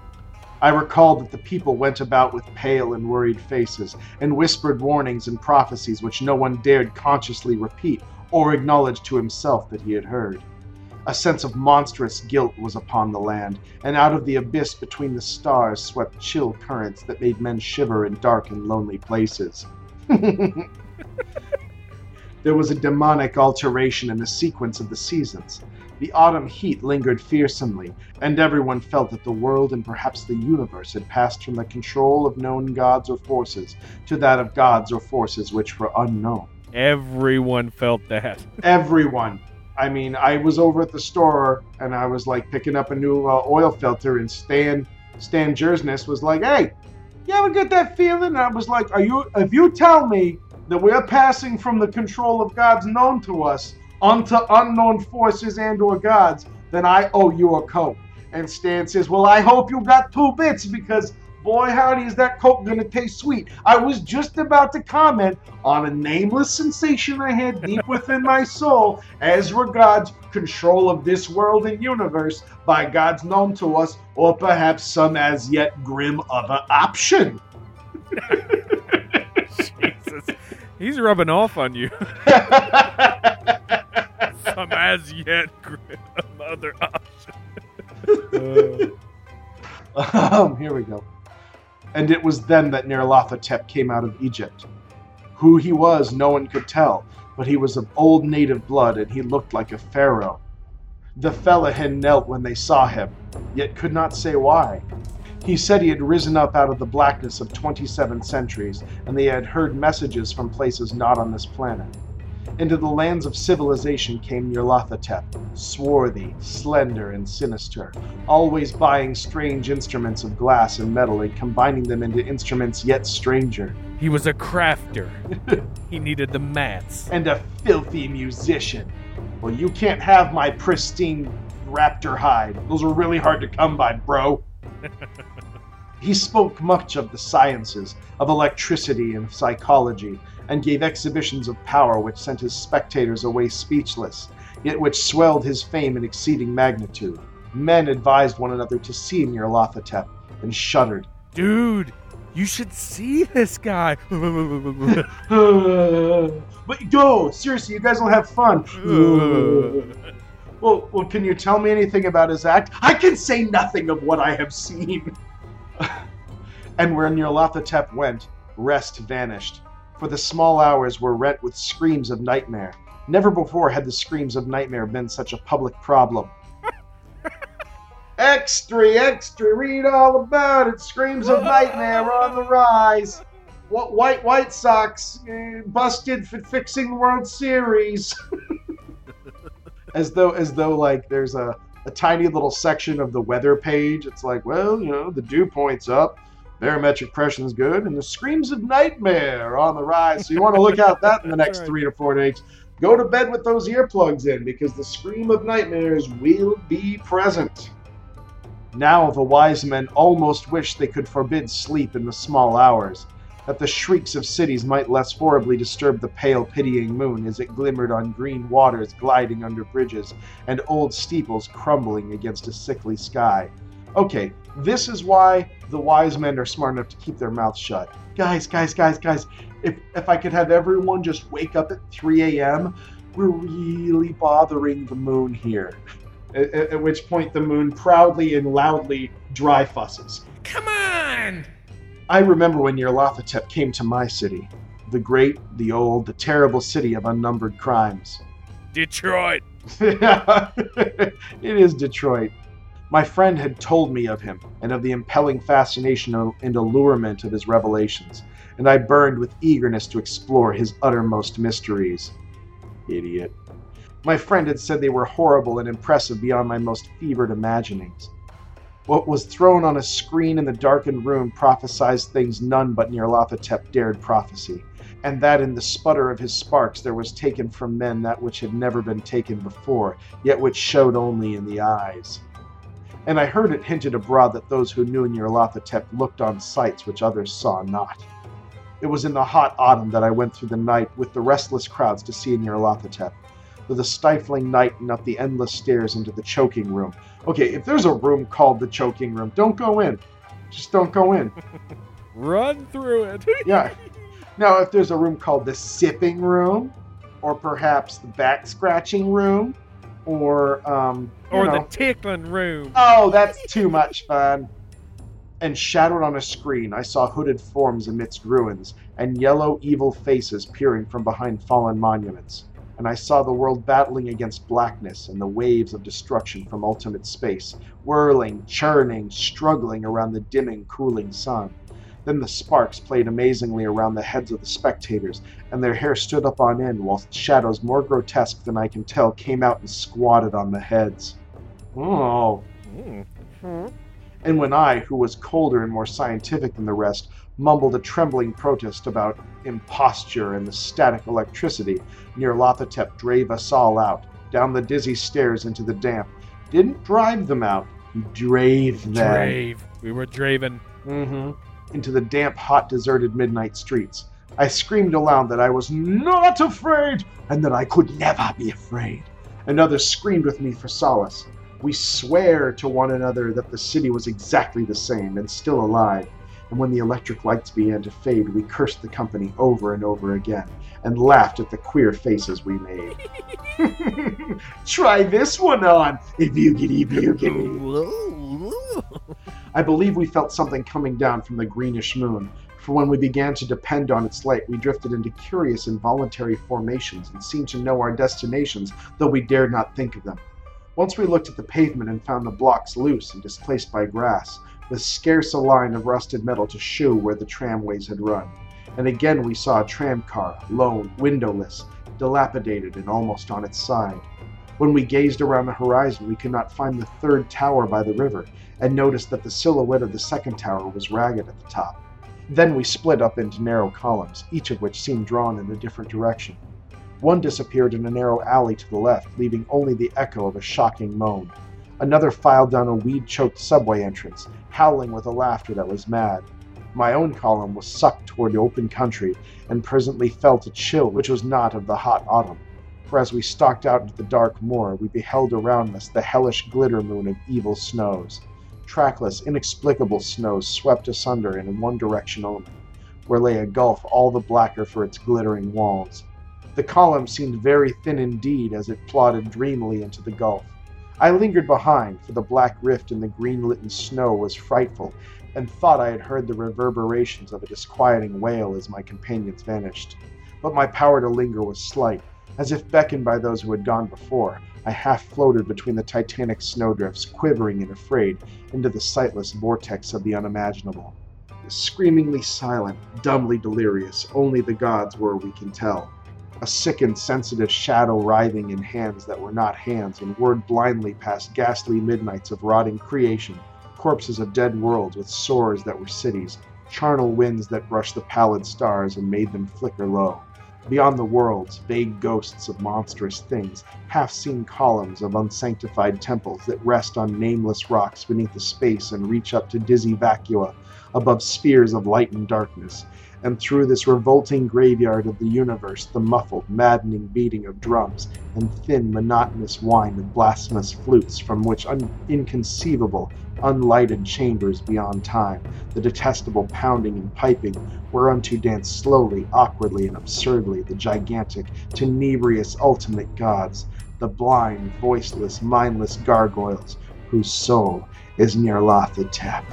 S2: I recalled that the people went about with pale and worried faces, and whispered warnings and prophecies which no one dared consciously repeat or acknowledge to himself that he had heard. A sense of monstrous guilt was upon the land, and out of the abyss between the stars swept chill currents that made men shiver in dark and lonely places. there was a demonic alteration in the sequence of the seasons. The autumn heat lingered fearsomely, and everyone felt that the world and perhaps the universe had passed from the control of known gods or forces to that of gods or forces which were unknown.
S3: Everyone felt that.
S2: Everyone. I mean, I was over at the store and I was like picking up a new uh, oil filter, and Stan Stan Jersness was like, "Hey, you ever get that feeling?" And I was like, "Are you? If you tell me that we're passing from the control of gods known to us onto unknown forces and/or gods, then I owe you a coke." And Stan says, "Well, I hope you got two bits because." Boy, howdy, is that Coke gonna taste sweet? I was just about to comment on a nameless sensation I had deep within my soul as regards control of this world and universe by gods known to us, or perhaps some as yet grim other option.
S3: Jesus. He's rubbing off on you. Some as yet grim other option.
S2: um, here we go. And it was then that Nyarlathotep came out of Egypt. Who he was, no one could tell, but he was of old native blood and he looked like a pharaoh. The Fellahin knelt when they saw him, yet could not say why. He said he had risen up out of the blackness of 27 centuries, and they had heard messages from places not on this planet. Into the lands of civilization came Nyarlathotep, swarthy, slender, and sinister, always buying strange instruments of glass and metal and combining them into instruments yet stranger,
S3: He was a crafter. he needed the mats.
S2: and a filthy musician. Well, you can't have my pristine raptor hide. Those are really hard to come by, bro. He spoke much of the sciences, of electricity and psychology, and gave exhibitions of power which sent his spectators away speechless, yet which swelled his fame in exceeding magnitude. Men advised one another to see Nyarlathotep, and shuddered.
S3: Dude, you should see this guy.
S2: but go, seriously, you guys will have fun. well, well, can you tell me anything about his act? I can say nothing of what I have seen. and where Nyarlathotep went, rest vanished. For the small hours were rent with screams of nightmare. Never before had the screams of nightmare been such a public problem. extra, extra, read all about it. Screams of nightmare on the rise. What white White Sox uh, busted for fixing the World Series? as though, as though, like there's a, a tiny little section of the weather page. It's like, well, you know, the dew point's up. Barometric pressure is good, and the screams of nightmare are on the rise. So you want to look out that in the next three to four days. Go to bed with those earplugs in because the scream of nightmares will be present. Now the wise men almost wish they could forbid sleep in the small hours, that the shrieks of cities might less horribly disturb the pale, pitying moon as it glimmered on green waters gliding under bridges and old steeples crumbling against a sickly sky. Okay, this is why the wise men are smart enough to keep their mouths shut. Guys, guys, guys, guys, if, if I could have everyone just wake up at 3 a.m., we're really bothering the moon here. At, at- at which point the moon proudly and loudly dry fusses.
S5: Come on!
S2: I remember when Nyarlathotep came to my city. The great, the old, the terrible city of unnumbered crimes.
S3: Detroit.
S2: it is Detroit. My friend had told me of him and of the impelling fascination and allurement of his revelations, and I burned with eagerness to explore his uttermost mysteries. Idiot. My friend had said they were horrible and impressive beyond my most fevered imaginings. What was thrown on a screen in the darkened room prophesied things none but Nyarlathotep dared prophesy, and that in the sputter of his sparks there was taken from men that which had never been taken before, yet which showed only in the eyes. And I heard it hinted abroad that those who knew Nyarlathotep looked on sights which others saw not. It was in the hot autumn that I went through the night with the restless crowds to see Nyarlathotep, through the stifling night and up the endless stairs into the choking room. Okay, if there's a room called the choking room, don't go in. Just don't go in.
S3: Run through it.
S2: Yeah. Now, if there's a room called the sipping room, or perhaps the back scratching room, or um,
S3: or
S2: know,
S3: the tickling room.
S2: oh, that's too much fun. And shadowed on a screen, I saw hooded forms amidst ruins, and yellow, evil faces peering from behind fallen monuments. And I saw the world battling against blackness and the waves of destruction from ultimate space, whirling, churning, struggling around the dimming, cooling sun. Then the sparks played amazingly around the heads of the spectators, and their hair stood up on end, whilst shadows more grotesque than I can tell came out and squatted on the heads. Oh.
S3: Mm.
S2: And when I, who was colder and more scientific than the rest, mumbled a trembling protest about imposture and the static electricity, Nyarlathotep drave us all out, down the dizzy stairs into the damp. Didn't drive them out, drave them.
S3: Drave. We were draven.
S2: hmm Into the damp, hot, deserted midnight streets. I screamed aloud that I was not afraid and that I could never be afraid. And others screamed with me for solace. We swear to one another that the city was exactly the same and still alive. And when the electric lights began to fade, we cursed the company over and over again and laughed at the queer faces we made. Try this one on, if you get if you get I believe we felt something coming down from the greenish moon, for when we began to depend on its light, we drifted into curious involuntary formations and seemed to know our destinations, though we dared not think of them. Once we looked at the pavement and found the blocks loose and displaced by grass, with scarce a line of rusted metal to shew where the tramways had run. And again we saw a tram car, lone, windowless, dilapidated, and almost on its side. When we gazed around the horizon, we could not find the third tower by the river, and noticed that the silhouette of the second tower was ragged at the top. Then we split up into narrow columns, each of which seemed drawn in a different direction. One disappeared in a narrow alley to the left, leaving only the echo of a shocking moan. Another filed down a weed choked subway entrance, howling with a laughter that was mad. My own column was sucked toward the open country, and presently felt a chill which was not of the hot autumn. For as we stalked out into the dark moor, we beheld around us the hellish glitter moon of evil snows. Trackless, inexplicable snows swept asunder in one direction only, where lay a gulf all the blacker for its glittering walls. The column seemed very thin indeed as it plodded dreamily into the gulf. I lingered behind, for the black rift in the green litten snow was frightful, and thought I had heard the reverberations of a disquieting wail as my companions vanished. But my power to linger was slight. As if beckoned by those who had gone before, I half floated between the titanic snowdrifts, quivering and afraid, into the sightless vortex of the unimaginable. Screamingly silent, dumbly delirious, only the gods were, we can tell. A sickened, sensitive shadow writhing in hands that were not hands, and whirred blindly past ghastly midnights of rotting creation, corpses of dead worlds with sores that were cities, charnel winds that brushed the pallid stars and made them flicker low. Beyond the worlds, vague ghosts of monstrous things, half seen columns of unsanctified temples that rest on nameless rocks beneath the space and reach up to dizzy vacua above spheres of light and darkness. And through this revolting graveyard of the universe, the muffled, maddening beating of drums and thin, monotonous whine of blasphemous flutes from which un- inconceivable, unlighted chambers beyond time, the detestable pounding and piping, whereunto dance slowly, awkwardly, and absurdly the gigantic, tenebrious, ultimate gods, the blind, voiceless, mindless gargoyles, whose soul is Nyarlathotep.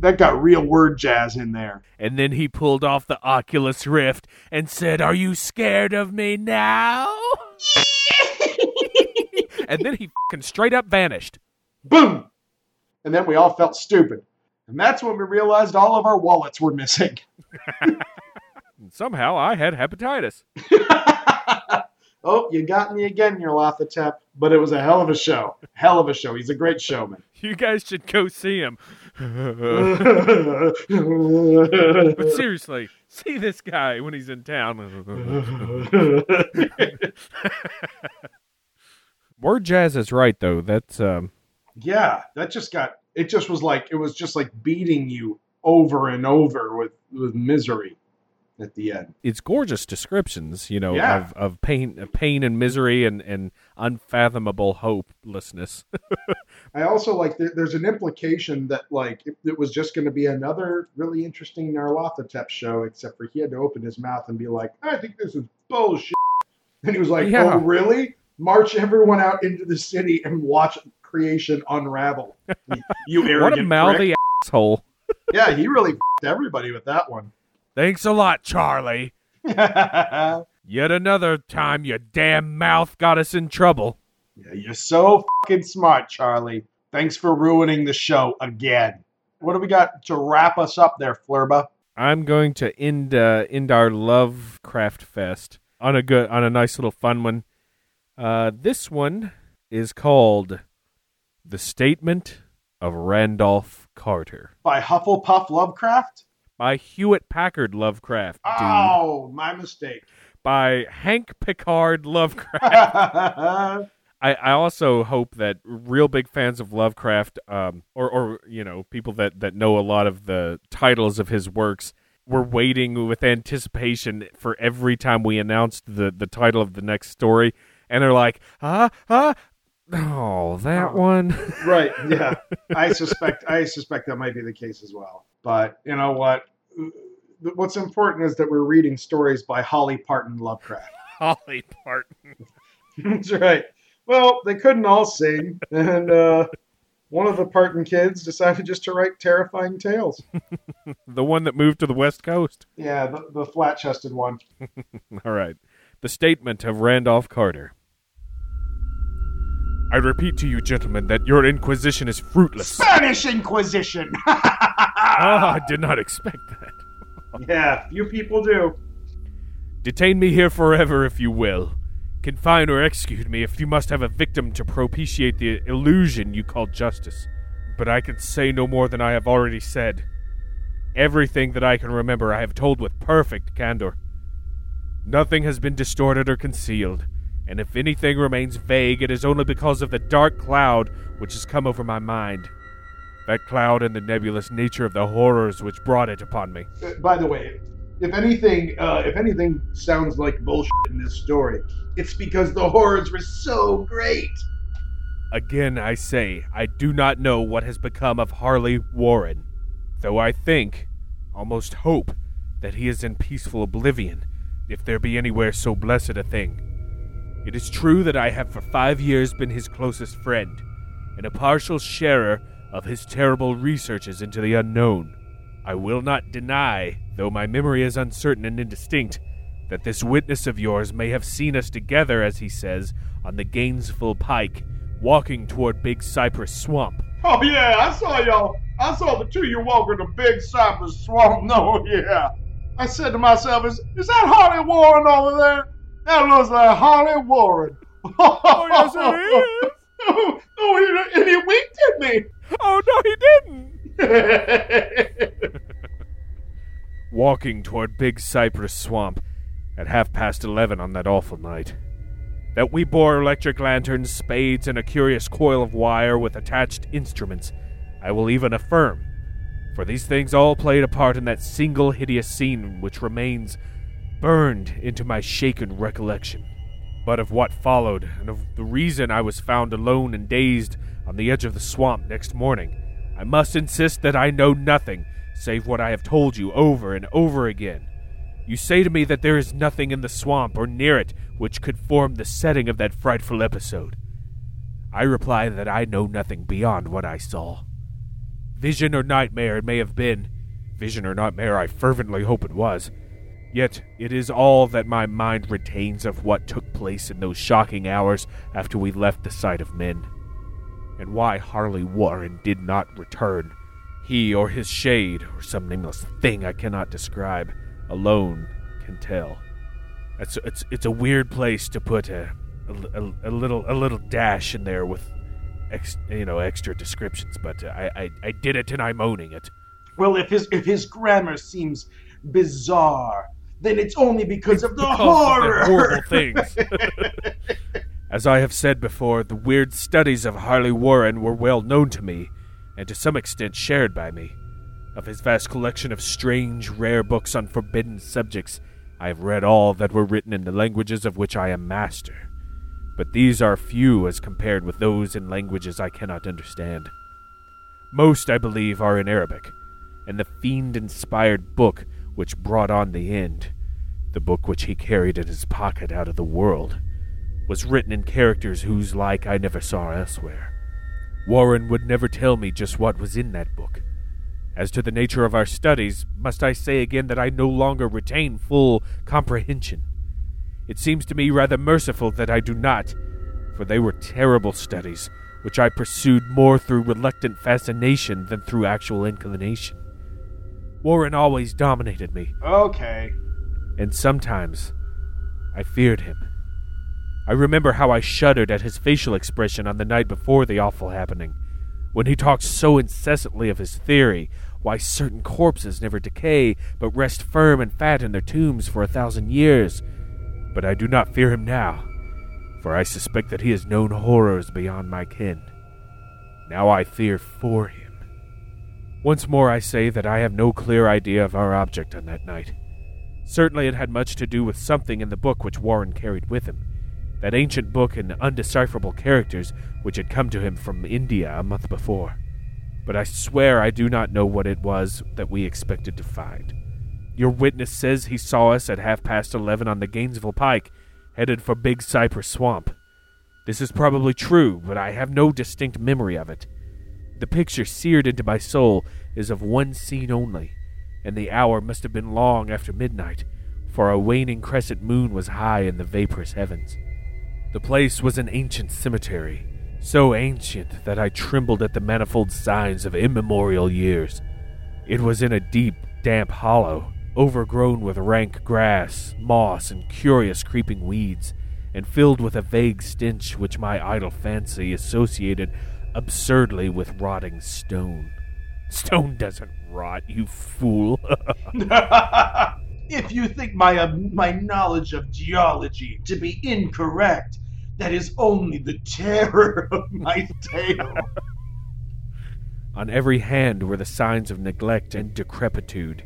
S2: That got real word jazz in there.
S3: And then he pulled off the Oculus Rift and said, Are you scared of me now? and then he fucking straight up vanished.
S2: Boom! And then we all felt stupid. And that's when we realized all of our wallets were missing.
S3: Somehow I had hepatitis.
S2: oh, you got me again, Nyarlathotep. But it was a hell of a show. Hell of a show. He's a great showman.
S3: You guys should go see him. But
S2: but
S3: seriously, see this guy when he's in town. Word Jazz is right though. That's um
S2: yeah, that just got it just was like it was just like beating you over and over with with misery at the end.
S3: it's gorgeous descriptions, you know,
S2: Yeah.
S3: of, of pain of pain and misery and, and unfathomable hopelessness.
S2: I also like there, there's an implication that like it, it was just going to be another really interesting Nyarlathotep show, except for he had to open his mouth and be like, "I think this is bullshit," and he was like,
S3: Yeah.
S2: "Oh, really? March everyone out into the city and watch creation unravel." you arrogant
S3: what a mouthy asshole.
S2: Yeah, he really f***ed everybody with that one.
S3: Thanks a lot, Charlie. Yet another time your damn mouth got us in trouble.
S2: Yeah, you're so fucking smart, Charlie. Thanks for ruining the show again. What do we got to wrap us up there, Flurba?
S3: I'm going to end uh, end our Lovecraft Fest on a good on a nice little fun one. Uh, this one is called "The Statement of Randolph Carter"
S2: By Hufflepuff Lovecraft?
S3: By Hewlett Packard Lovecraft, dude.
S2: Oh, my mistake.
S3: By Hank Picard Lovecraft. I, I also hope that real big fans of Lovecraft, um, or or you know people that that know a lot of the titles of his works, were waiting with anticipation for every time we announced the the title of the next story, and they're like, ah ah, oh that
S2: Oh.
S3: one.
S2: right, yeah. I suspect I suspect that might be the case as well. But you know what? What's important is that we're reading stories by Holly Parton Lovecraft.
S3: Holly Parton.
S2: That's right. Well, they couldn't all sing, and uh, one of the Parton kids decided just to write terrifying tales.
S3: the one that moved to the West Coast.
S2: Yeah, the, the flat-chested one.
S3: All right. The statement of Randolph Carter. I repeat to you, gentlemen, that your inquisition is fruitless.
S2: Spanish Inquisition.
S3: Ah, I did not expect that.
S2: yeah, few people do.
S3: Detain me here forever, if you will. Confine or execute me if you must have a victim to propitiate the illusion you call justice. But I can say no more than I have already said. Everything that I can remember I have told with perfect candor. Nothing has been distorted or concealed, and if anything remains vague, it is only because of the dark cloud which has come over my mind. That cloud and the nebulous nature of the horrors which brought it upon me.
S2: Uh, by the way, if anything, uh, if anything sounds like bullshit in this story, it's because the horrors were so great.
S3: Again, I say, I do not know what has become of Harley Warren, though I think, almost hope, that he is in peaceful oblivion, if there be anywhere so blessed a thing. It is true that I have for five years been his closest friend, and a partial sharer of his terrible researches into the unknown. I will not deny, though my memory is uncertain and indistinct, that this witness of yours may have seen us together, as he says, on the Gainesville Pike, walking toward Big Cypress Swamp.
S2: Oh yeah, I saw y'all. I saw the two of you walking the big cypress swamp. No, yeah. I said to myself, is, is that Harley Warren over there? That looks like Harley Warren.
S3: Oh, yes, it is.
S2: Oh, oh, and he winked at me.
S3: Oh, no, he didn't. Walking toward Big Cypress Swamp at half past eleven on that awful night. That we bore electric lanterns, spades, and a curious coil of wire with attached instruments, I will even affirm. For these things all played a part in that single hideous scene which remains burned into my shaken recollection. But of what followed, and of the reason I was found alone and dazed on the edge of the swamp next morning, I must insist that I know nothing save what I have told you over and over again. You say to me that there is nothing in the swamp or near it which could form the setting of that frightful episode. I reply that I know nothing beyond what I saw. Vision or nightmare it may have been. Vision or nightmare, I fervently hope it was. Yet it is all that my mind retains of what took place in those shocking hours after we left the sight of men. And why Harley Warren did not return, he or his shade, or some nameless thing I cannot describe, alone can tell. It's, it's, it's a weird place to put a, a, a, little a little dash in there with ex, you know extra descriptions, but I, I I did it and I'm owning it.
S2: well, if his if his grammar seems bizarre, then it's only because of the
S3: Because of
S2: horror.
S3: horrible things. As I have said before, the weird studies of Harley Warren were well known to me, and to some extent shared by me. Of his vast collection of strange, rare books on forbidden subjects, I have read all that were written in the languages of which I am master. But these are few as compared with those in languages I cannot understand. Most, I believe, are in Arabic, and the fiend inspired book which brought on the end, the book which he carried in his pocket out of the world, was written in characters whose like I never saw elsewhere. Warren would never tell me just what was in that book. As to the nature of our studies, must I say again that I no longer retain full comprehension? It seems to me rather merciful that I do not, for they were terrible studies, which I pursued more through reluctant fascination than through actual inclination. Warren always dominated me,
S2: Okay.
S3: and sometimes I feared him. I remember how I shuddered at his facial expression on the night before the awful happening, when he talked so incessantly of his theory why certain corpses never decay but rest firm and fat in their tombs for a thousand years. But I do not fear him now, for I suspect that he has known horrors beyond my ken. Now I fear for him. Once more I say that I have no clear idea of our object on that night. Certainly it had much to do with something in the book which Warren carried with him. That ancient book in undecipherable characters which had come to him from India a month before. But I swear I do not know what it was that we expected to find. Your witness says he saw us at half past eleven on the Gainesville Pike, headed for Big Cypress Swamp. This is probably true, but I have no distinct memory of it. The picture seared into my soul is of one scene only, and the hour must have been long after midnight, for a waning crescent moon was high in the vaporous heavens. The place was an ancient cemetery, so ancient that I trembled at the manifold signs of immemorial years. It was in a deep, damp hollow, overgrown with rank grass, moss, and curious creeping weeds, and filled with a vague stench which my idle fancy associated absurdly with rotting stone. Stone doesn't rot, you fool.
S2: if you think my uh, my knowledge of geology to be incorrect, that is only the terror of my tale.
S3: On every hand were the signs of neglect and decrepitude,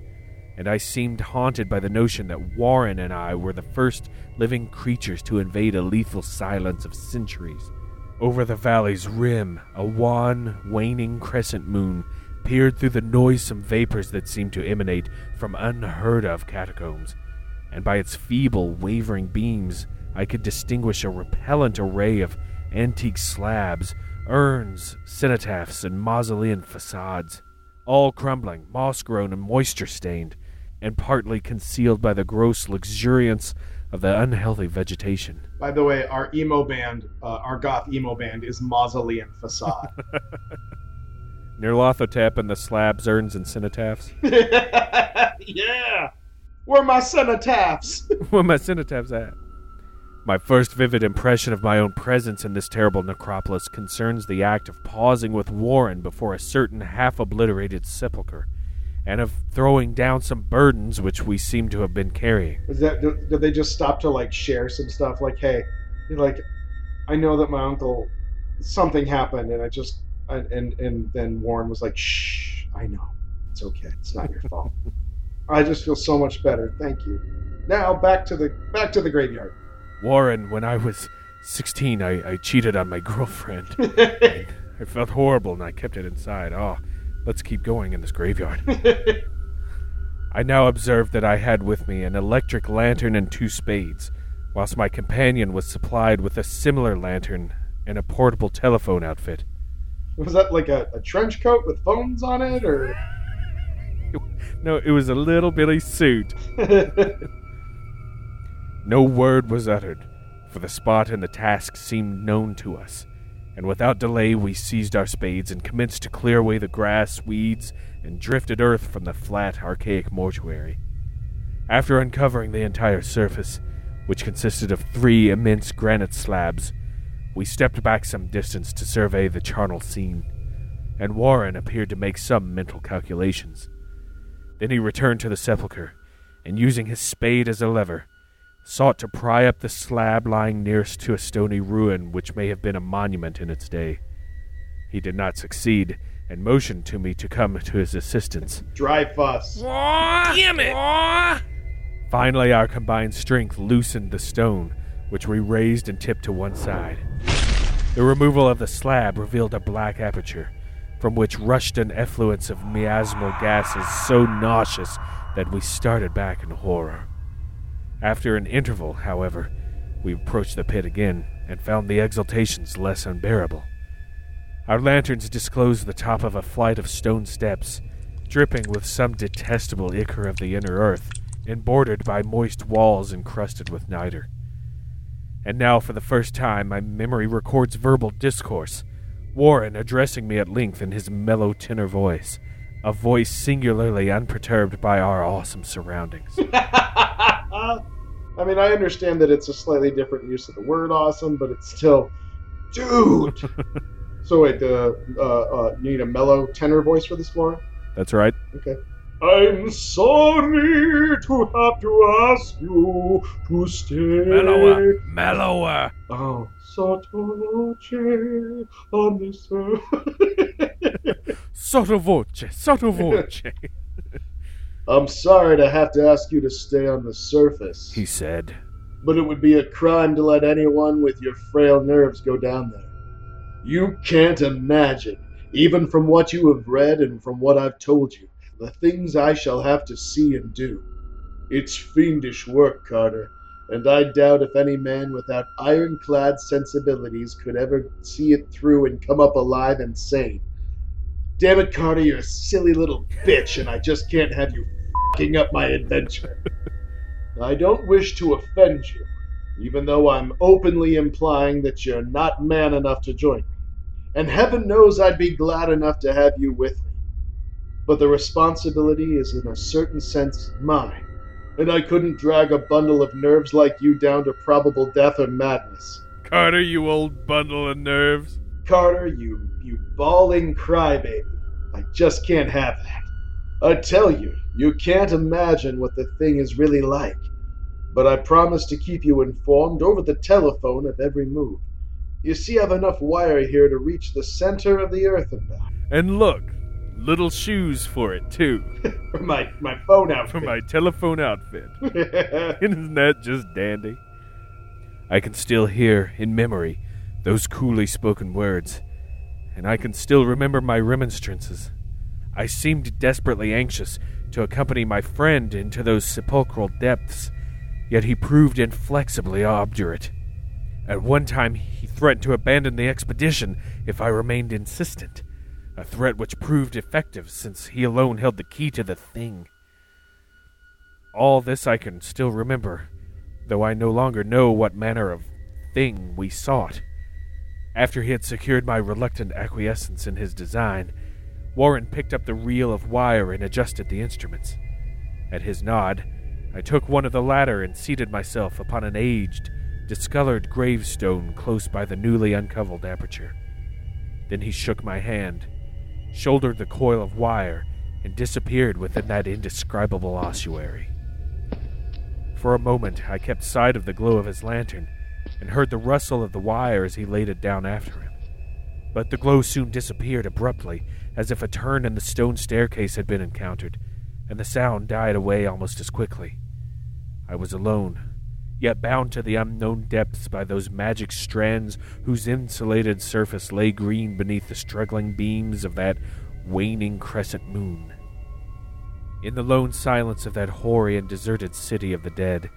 S3: and I seemed haunted by the notion that Warren and I were the first living creatures to invade a lethal silence of centuries. Over the valley's rim, a wan, waning crescent moon peered through the noisome vapors that seemed to emanate from unheard of catacombs, and by its feeble, wavering beams, I could distinguish a repellent array of antique slabs, urns, cenotaphs, and mausolean facades, all crumbling, moss grown, and moisture stained, and partly concealed by the gross luxuriance of the unhealthy vegetation.
S2: By the way, our emo band, uh, our goth emo band, is Mausoleum Facade.
S3: Nerlothotep and the slabs, urns, and cenotaphs.
S2: yeah, where my cenotaphs?
S3: Where my cenotaphs at? My first vivid impression of my own presence in this terrible necropolis concerns the act of pausing with Warren before a certain half obliterated sepulchre, and of throwing down some burdens which we seem to have been carrying.
S2: Is that did did they just stop to like share some stuff? Like, hey, like, I know that my uncle, something happened, and I just, and and, and then Warren was like, shh, I know, it's okay, it's not your fault. I just feel so much better. Thank you. Now back to the back to the graveyard.
S3: Warren, when I was 16, I, I cheated on my girlfriend. I felt horrible and I kept it inside. Oh, let's keep going in this graveyard. I now observed that I had with me an electric lantern and two spades, whilst my companion was supplied with a similar lantern and a portable telephone outfit.
S2: was that like a, a trench coat with phones on it, or?
S3: No, it was a little bitty suit. No word was uttered, for the spot and the task seemed known to us, and without delay we seized our spades and commenced to clear away the grass, weeds, and drifted earth from the flat, archaic mortuary. After uncovering the entire surface, which consisted of three immense granite slabs, we stepped back some distance to survey the charnel scene, and Warren appeared to make some mental calculations. Then he returned to the sepulchre, and using his spade as a lever, sought to pry up the slab lying nearest to a stony ruin which may have been a monument in its day. He did not succeed, and motioned to me to come to his assistance.
S2: Dry fuss.
S5: Damn it!
S3: Finally, our combined strength loosened the stone, which we raised and tipped to one side. The removal of the slab revealed a black aperture, from which rushed an effluence of miasmal gases so nauseous that we started back in horror. After an interval, however, we approached the pit again and found the exaltations less unbearable. Our lanterns disclosed the top of a flight of stone steps, dripping with some detestable ichor of the inner earth and bordered by moist walls encrusted with niter. And now, for the first time, my memory records verbal discourse, Warren addressing me at length in his mellow tenor voice, a voice singularly unperturbed by our awesome surroundings.
S2: I mean, I understand that it's a slightly different use of the word "awesome," but it's still, dude. so wait, the uh, uh, you need a mellow tenor voice for this, Lauren?
S3: That's right.
S2: Okay. I'm sorry to have to ask you to stay.
S3: Mellower, mellower.
S2: Oh, sotto voce on this earth.
S3: Sotto voce, sotto voce,
S2: I'm sorry to have to ask you to stay on the surface,
S3: he said.
S2: but it would be a crime to let anyone with your frail nerves go down there. You can't imagine, even from what you have read and from what I've told you, the things I shall have to see and do. It's fiendish work, Carter, and I doubt if any man without ironclad sensibilities could ever see it through and come up alive and sane. Damn it, Carter, you're a silly little bitch, and I just can't have you fucking up my adventure. I don't wish to offend you, even though I'm openly implying that you're not man enough to join me. And heaven knows I'd be glad enough to have you with me. But the responsibility is in a certain sense mine, and I couldn't drag a bundle of nerves like you down to probable death or madness.
S3: Carter, you old bundle of nerves.
S2: Carter, you you bawling crybaby. I just can't have that. I tell you, you can't imagine what the thing is really like. But I promise to keep you informed over the telephone of every move. You see, I've enough wire here to reach the center of the earth and back.
S3: And look, little shoes for it, too,
S2: For my, my phone outfit.
S3: for my telephone outfit. Isn't that just dandy? I can still hear, in memory, those coolly spoken words, and I can still remember my remonstrances. I seemed desperately anxious to accompany my friend into those sepulchral depths, yet he proved inflexibly obdurate. At one time, he threatened to abandon the expedition if I remained insistent, a threat which proved effective since he alone held the key to the thing. All this I can still remember, though I no longer know what manner of thing we sought. After he had secured my reluctant acquiescence in his design, Warren picked up the reel of wire and adjusted the instruments. At his nod, I took one of the latter and seated myself upon an aged, discolored gravestone close by the newly uncovered aperture. Then he shook my hand, shouldered the coil of wire, and disappeared within that indescribable ossuary. For a moment, I kept sight of the glow of his lantern and heard the rustle of the wire as he laid it down after him. But the glow soon disappeared abruptly, as if a turn in the stone staircase had been encountered, and the sound died away almost as quickly. I was alone, yet bound to the unknown depths by those magic strands whose insulated surface lay green beneath the struggling beams of that waning crescent moon. In the lone silence of that hoary and deserted city of the dead,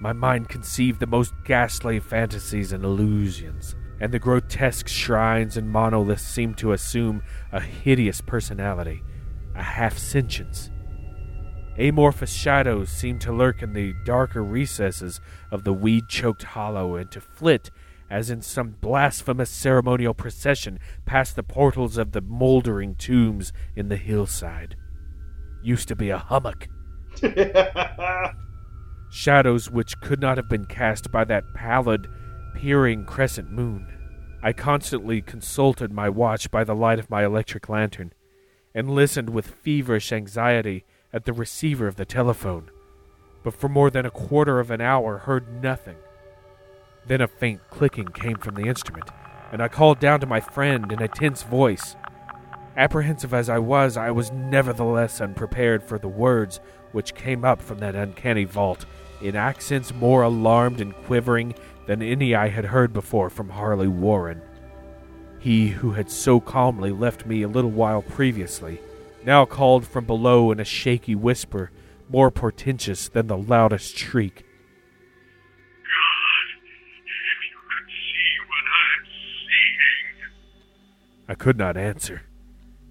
S3: my mind conceived the most ghastly fantasies and illusions, and the grotesque shrines and monoliths seemed to assume a hideous personality, a half sentience. Amorphous shadows seemed to lurk in the darker recesses of the weed choked hollow and to flit as in some blasphemous ceremonial procession past the portals of the moldering tombs in the hillside. Used to be a hummock. Shadows which could not have been cast by that pallid, peering crescent moon. I constantly consulted my watch by the light of my electric lantern, and listened with feverish anxiety at the receiver of the telephone, but for more than a quarter of an hour heard nothing. Then a faint clicking came from the instrument, and I called down to my friend in a tense voice. Apprehensive as I was, I was nevertheless unprepared for the words which came up from that uncanny vault in accents more alarmed and quivering than any I had heard before from Harley Warren. He who had so calmly left me a little while previously now called from below in a shaky whisper more portentous than the loudest shriek.
S6: God, if you could see what I'm seeing.
S3: I could not answer.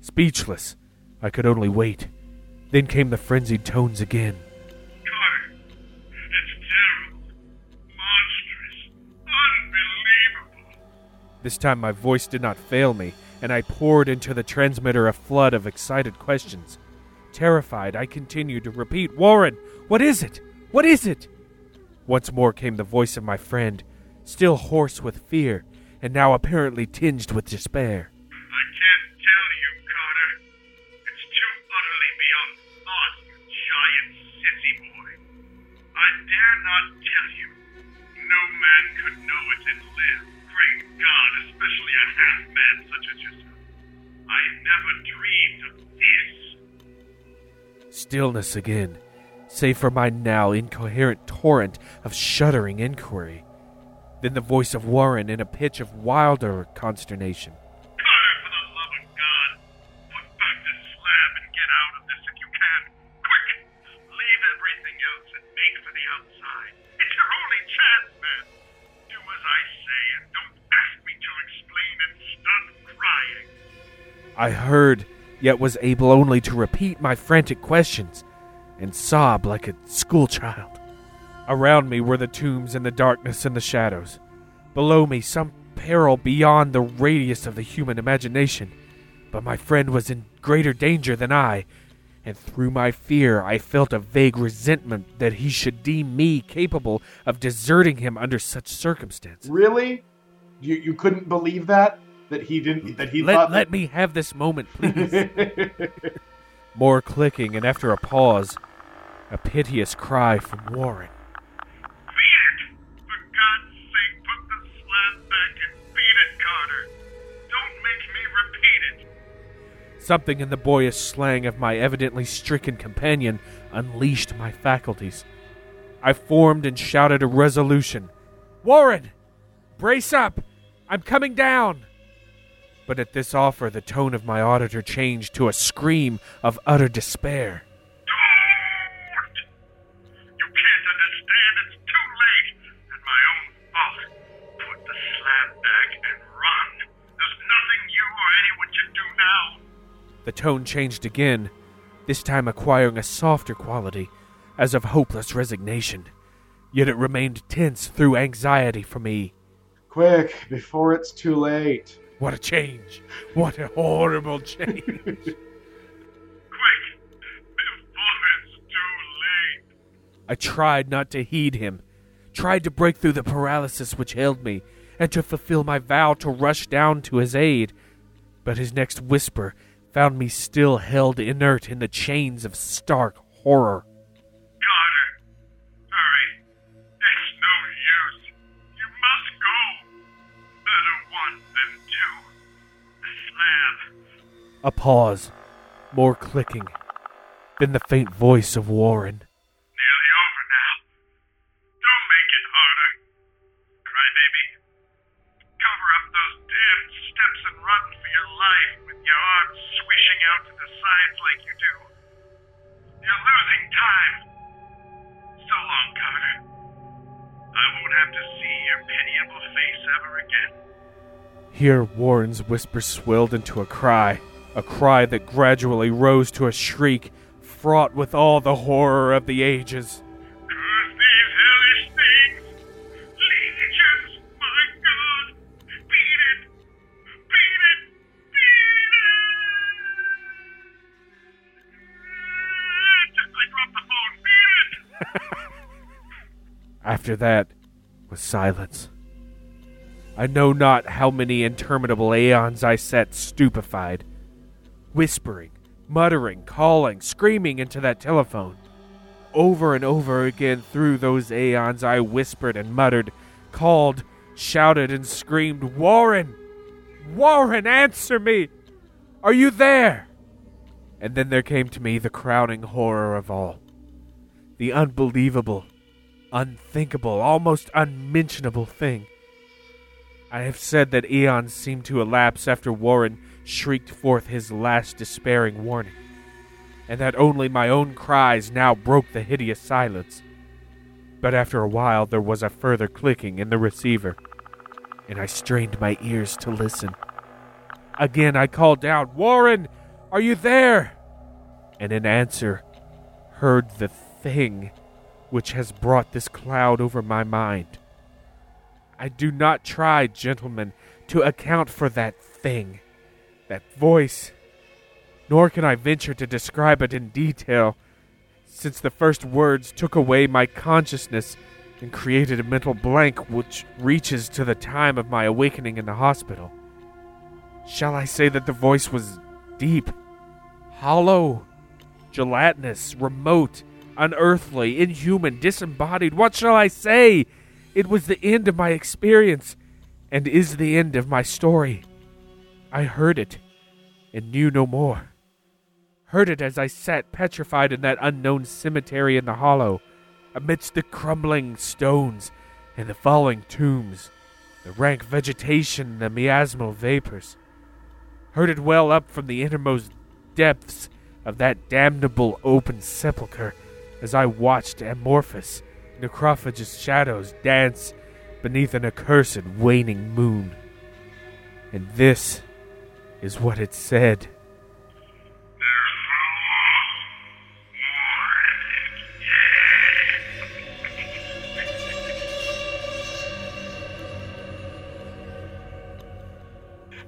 S3: Speechless, I could only wait. Then came the frenzied tones again. This time my voice did not fail me, and I poured into the transmitter a flood of excited questions. Terrified, I continued to repeat, Warren, what is it? What is it? Once more came the voice of my friend, still hoarse with fear, and now apparently tinged with despair.
S6: I can't tell you, Carter. It's too utterly beyond thought, you giant sissy boy. I dare not tell you. No man could know it and live. God, especially a half man such as yourself. I never dreamed of this.
S3: Stillness again, save for my now incoherent torrent of shuddering inquiry. Then the voice of Warren in a pitch of wilder consternation.
S6: I
S3: heard, yet was able only to repeat my frantic questions and sob like a schoolchild. Around me were the tombs and the darkness and the shadows. Below me, some peril beyond the radius of the human imagination. But my friend was in greater danger than I, and through my fear I felt a vague resentment that he should deem me capable of deserting him under such circumstances.
S2: Really? You you couldn't believe that? That he didn't that he
S3: Let,
S2: thought
S3: let me have this moment, please. More clicking, and after a pause, a piteous cry from Warren.
S6: Beat it! For God's sake, put the slab back and beat it, Carter. Don't make me repeat it.
S3: Something in the boyish slang of my evidently stricken companion unleashed my faculties. I formed and shouted a resolution Warren! Brace up! I'm coming down! But at this offer, the tone of my auditor changed to a scream of utter despair.
S6: Don't! You can't understand. It's too late. And my own fault. Put the slab back and run. There's nothing you or anyone can do now.
S3: The tone changed again, this time acquiring a softer quality, as of hopeless resignation. Yet it remained tense through anxiety for me.
S2: Quick, before it's too late.
S3: What a change! What a horrible change!
S6: Quick! Before it's too late.
S3: I tried not to heed him, tried to break through the paralysis which held me, and to fulfill my vow to rush down to his aid. But his next whisper found me still held inert in the chains of stark horror. A pause, more clicking, then the faint voice of Warren.
S6: Nearly over now. Don't make it harder. Crybaby. Cover up those damn steps and run for your life with your arms swishing out to the sides like you do. You're losing time. So long, Carter. I won't have to see your pitiable face ever again.
S3: Here, Warren's whisper swelled into a cry, a cry that gradually rose to a shriek, fraught with all the horror of the ages.
S6: Curse these hellish things! Legions, my God! Beat it! Beat it! Beat it! I dropped the phone. Beat it!
S3: After that was silence. I know not how many interminable aeons I sat stupefied, whispering, muttering, calling, screaming into that telephone. Over and over again through those aeons, I whispered and muttered, called, shouted, and screamed, Warren! Warren, answer me! Are you there? And then there came to me the crowning horror of all the unbelievable, unthinkable, almost unmentionable thing. I have said that eons seemed to elapse after Warren shrieked forth his last despairing warning, and that only my own cries now broke the hideous silence. But after a while there was a further clicking in the receiver, and I strained my ears to listen. Again I called out, Warren, are you there? And in answer, heard the thing which has brought this cloud over my mind. I do not try, gentlemen, to account for that thing, that voice, nor can I venture to describe it in detail, since the first words took away my consciousness and created a mental blank which reaches to the time of my awakening in the hospital. Shall I say that the voice was deep, hollow, gelatinous, remote, unearthly, inhuman, disembodied? What shall I say? It was the end of my experience, and is the end of my story. I heard it, and knew no more. Heard it as I sat petrified in that unknown cemetery in the hollow, amidst the crumbling stones and the falling tombs, the rank vegetation, the miasmal vapors. Heard it well up from the innermost depths of that damnable open sepulchre as I watched amorphous necrophagous shadows dance beneath an accursed waning moon. And this is what it said.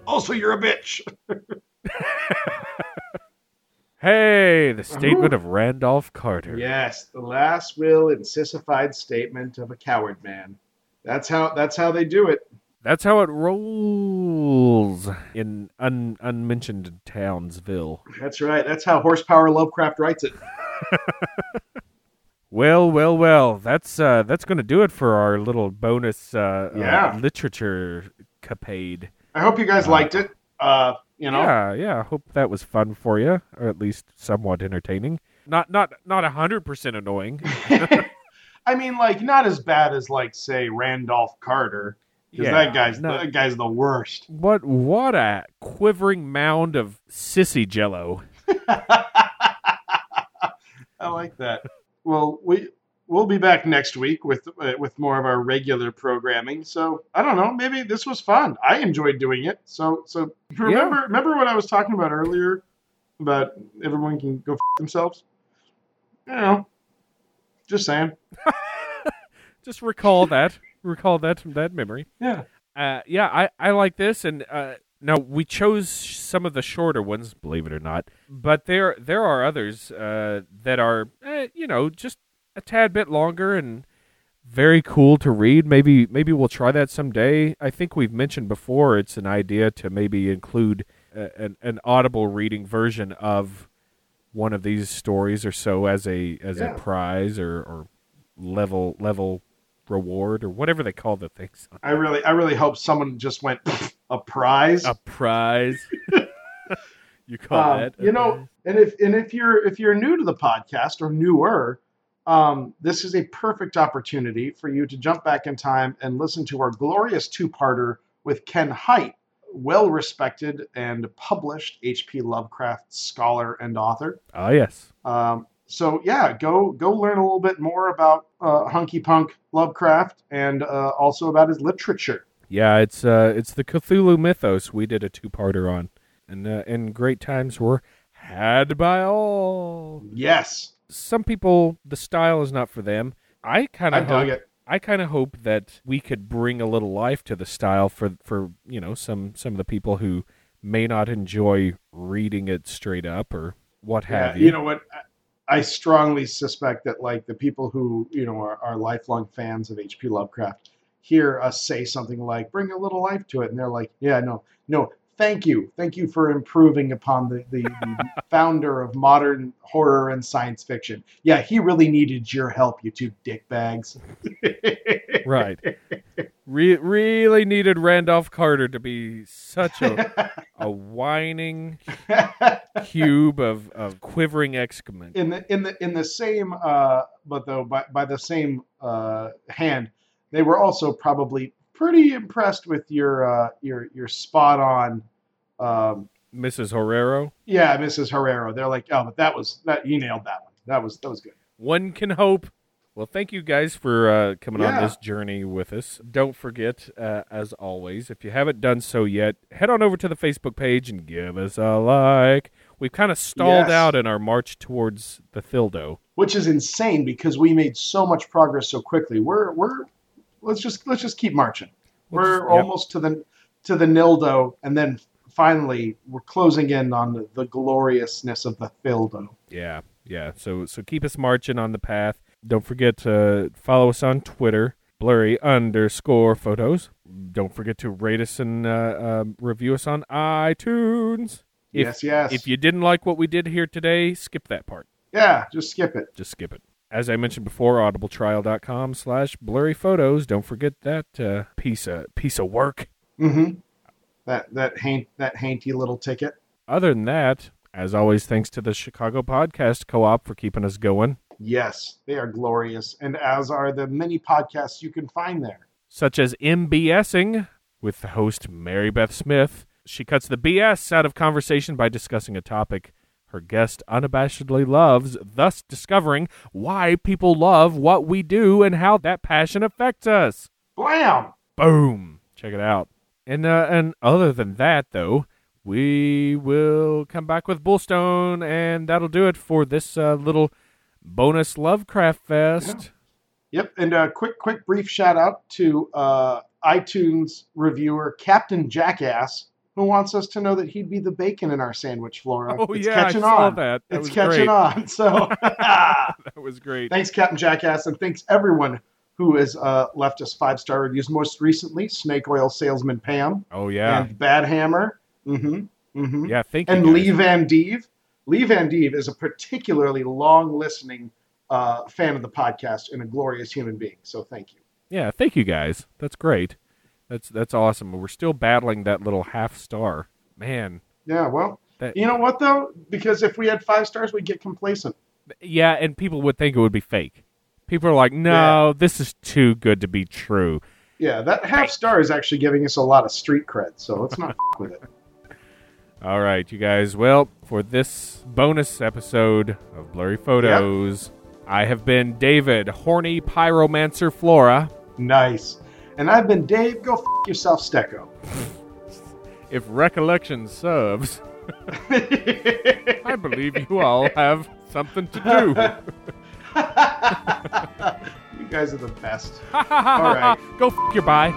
S2: Also, you're a bitch.
S3: Hey, the statement of Randolph Carter.
S2: Yes, the last will and sissified statement of a coward man. That's how. That's how they do it.
S3: That's how it rolls in un- unmentioned Townsville.
S2: That's right. That's how horsepower Lovecraft writes it.
S3: Well, well, well. That's uh, that's going to do it for our little bonus uh,
S2: Yeah.
S3: uh, literature capade.
S2: I hope you guys liked it. Uh, you know,
S3: Yeah, yeah. I hope that was fun for you, or at least somewhat entertaining. Not not not a hundred percent annoying.
S2: I mean, like not as bad as like say Randolph Carter, because
S3: Yeah,
S2: that guy's
S3: no.
S2: that guy's the worst.
S3: what what a quivering mound of sissy jello.
S2: I like that. Well, we we'll be back next week with uh, with more of our regular programming. So I don't know. Maybe this was fun. I enjoyed doing it. So so remember remember what I was talking about earlier about everyone can go f- themselves. You know, just saying.
S3: Just recall that. Recall that from that memory.
S2: Yeah.
S3: Uh, yeah, I, I like this, and uh, now we chose some of the shorter ones, believe it or not, but there there are others uh, that are uh, you know just a tad bit longer and very cool to read. Maybe maybe we'll try that someday. I think we've mentioned before it's an idea to maybe include a, an an audible reading version of one of these stories or so as a as
S2: Yeah.
S3: a prize or, or level level reward or whatever they call the things.
S2: I really, I really hope someone just went a prize.
S3: A prize. you call
S2: Um,
S3: that?
S2: you know, and if and if you're if you're new to the podcast or newer, um, this is a perfect opportunity for you to jump back in time and listen to our glorious two-parter with Ken Hite, well-respected and published H.P. Lovecraft scholar and author.
S3: Ah, yes.
S2: Um, so yeah, go go learn a little bit more about uh, Hunky Punk Lovecraft and uh, also about his literature.
S3: Yeah, it's uh, it's the Cthulhu mythos. We did a two-parter on, and uh, and great times were had by all.
S2: Yes,
S3: Some people, the style is not for them. I kind of
S2: dug
S3: hope,
S2: it.
S3: I kind of hope that we could bring a little life to the style for for you know some some of the people who may not enjoy reading it straight up or what
S2: Yeah,
S3: have
S2: you
S3: you.
S2: know what? I- strongly suspect that like the people who you know are, are lifelong fans of H.P. Lovecraft hear us say something like "bring a little life to it," and they're like, "Yeah, no, no, thank you, thank you for improving upon the the, the founder of modern horror and science fiction. Yeah, he really needed your help, you two dickbags."
S3: right. Re- really needed Randolph Carter to be such a a whining cube of, of quivering excrement.
S2: in the in the in the same uh but though by, by the same uh hand they were also probably pretty impressed with your uh your your spot on um
S3: Mrs. Herrero.
S2: yeah mrs herrero they're like oh but that was that you nailed that one that was that was good
S3: One can hope. Well, thank you guys for uh, coming on this journey with us. Don't forget, uh, as always, if you haven't done so yet, head on over to the Facebook page and give us a like. We've kind of stalled
S2: Yes.
S3: out in our march towards the Thildo.
S2: which is insane because we made so much progress so quickly we're we're let's just let's just keep marching we're
S3: yep.
S2: almost to the to the nildo and then finally we're closing in on the, the gloriousness of the thildo
S3: Yeah, yeah. So so keep us marching on the path. Don't forget to follow us on Twitter, blurry underscore photos. Don't forget to rate us and uh, um, review us on iTunes. If,
S2: yes yes
S3: If you didn't like what we did here today, skip that part.
S2: Yeah, just skip it.
S3: Just skip it. As I mentioned before, audibletrial.com slash blurry photos. Don't forget that uh, piece of piece of work.
S2: Mm-hmm. That that haint that hainty little ticket.
S3: Other than that, as always, thanks to the Chicago Podcast Co-op for keeping us going.
S2: Yes, they are glorious, and as are the many podcasts you can find there.
S3: such as MBSing with the host Mary Beth Smith. She cuts the BS out of conversation by discussing a topic her guest unabashedly loves, thus discovering why people love what we do and how that passion affects us.
S2: Blam!
S3: Boom! Check it out. And uh, and other than that, though, we will come back with Bullstone, and that'll do it for this uh, little bonus Lovecraft Fest.
S2: Yep, and a quick, quick, brief shout out to uh, iTunes reviewer Captain Jackass, who wants us to know that he'd be the bacon in our sandwich, Flora.
S3: Oh
S2: it's
S3: yeah, I
S2: catching
S3: saw
S2: on.
S3: that. That
S2: it's catching
S3: great.
S2: on. So,
S3: That was great.
S2: thanks, Captain Jackass, and thanks everyone who has uh, left us five star reviews. Most recently, Snake Oil Salesman Pam
S3: Oh yeah,
S2: and Bad Hammer. Mm-hmm. Mm-hmm.
S3: yeah. Thank you.
S2: and. Lee Van Dieve. Lee Van Dieve is a particularly long listening uh, fan of the podcast and a glorious human being. So thank you.
S3: Yeah, thank you guys. That's great. That's that's awesome. We're still battling that little half star. Man.
S2: Yeah, well,
S3: That,
S2: you know what though? Because if we had five stars, we'd get complacent.
S3: yeah, and people would think it would be fake. People are like, "No, this is too good to be true."
S2: Yeah, that half star is actually giving us a lot of street cred. So let's not f- with it.
S3: All right, you guys. Well, for this bonus episode of Blurry Photos, I have been David, horny pyromancer Flora.
S2: Nice. And I've been Dave. Go f- yourself, Stecco.
S3: If recollection serves, I believe you all have something to do.
S2: you guys are the best.
S3: All
S2: right.
S3: Go f your bye.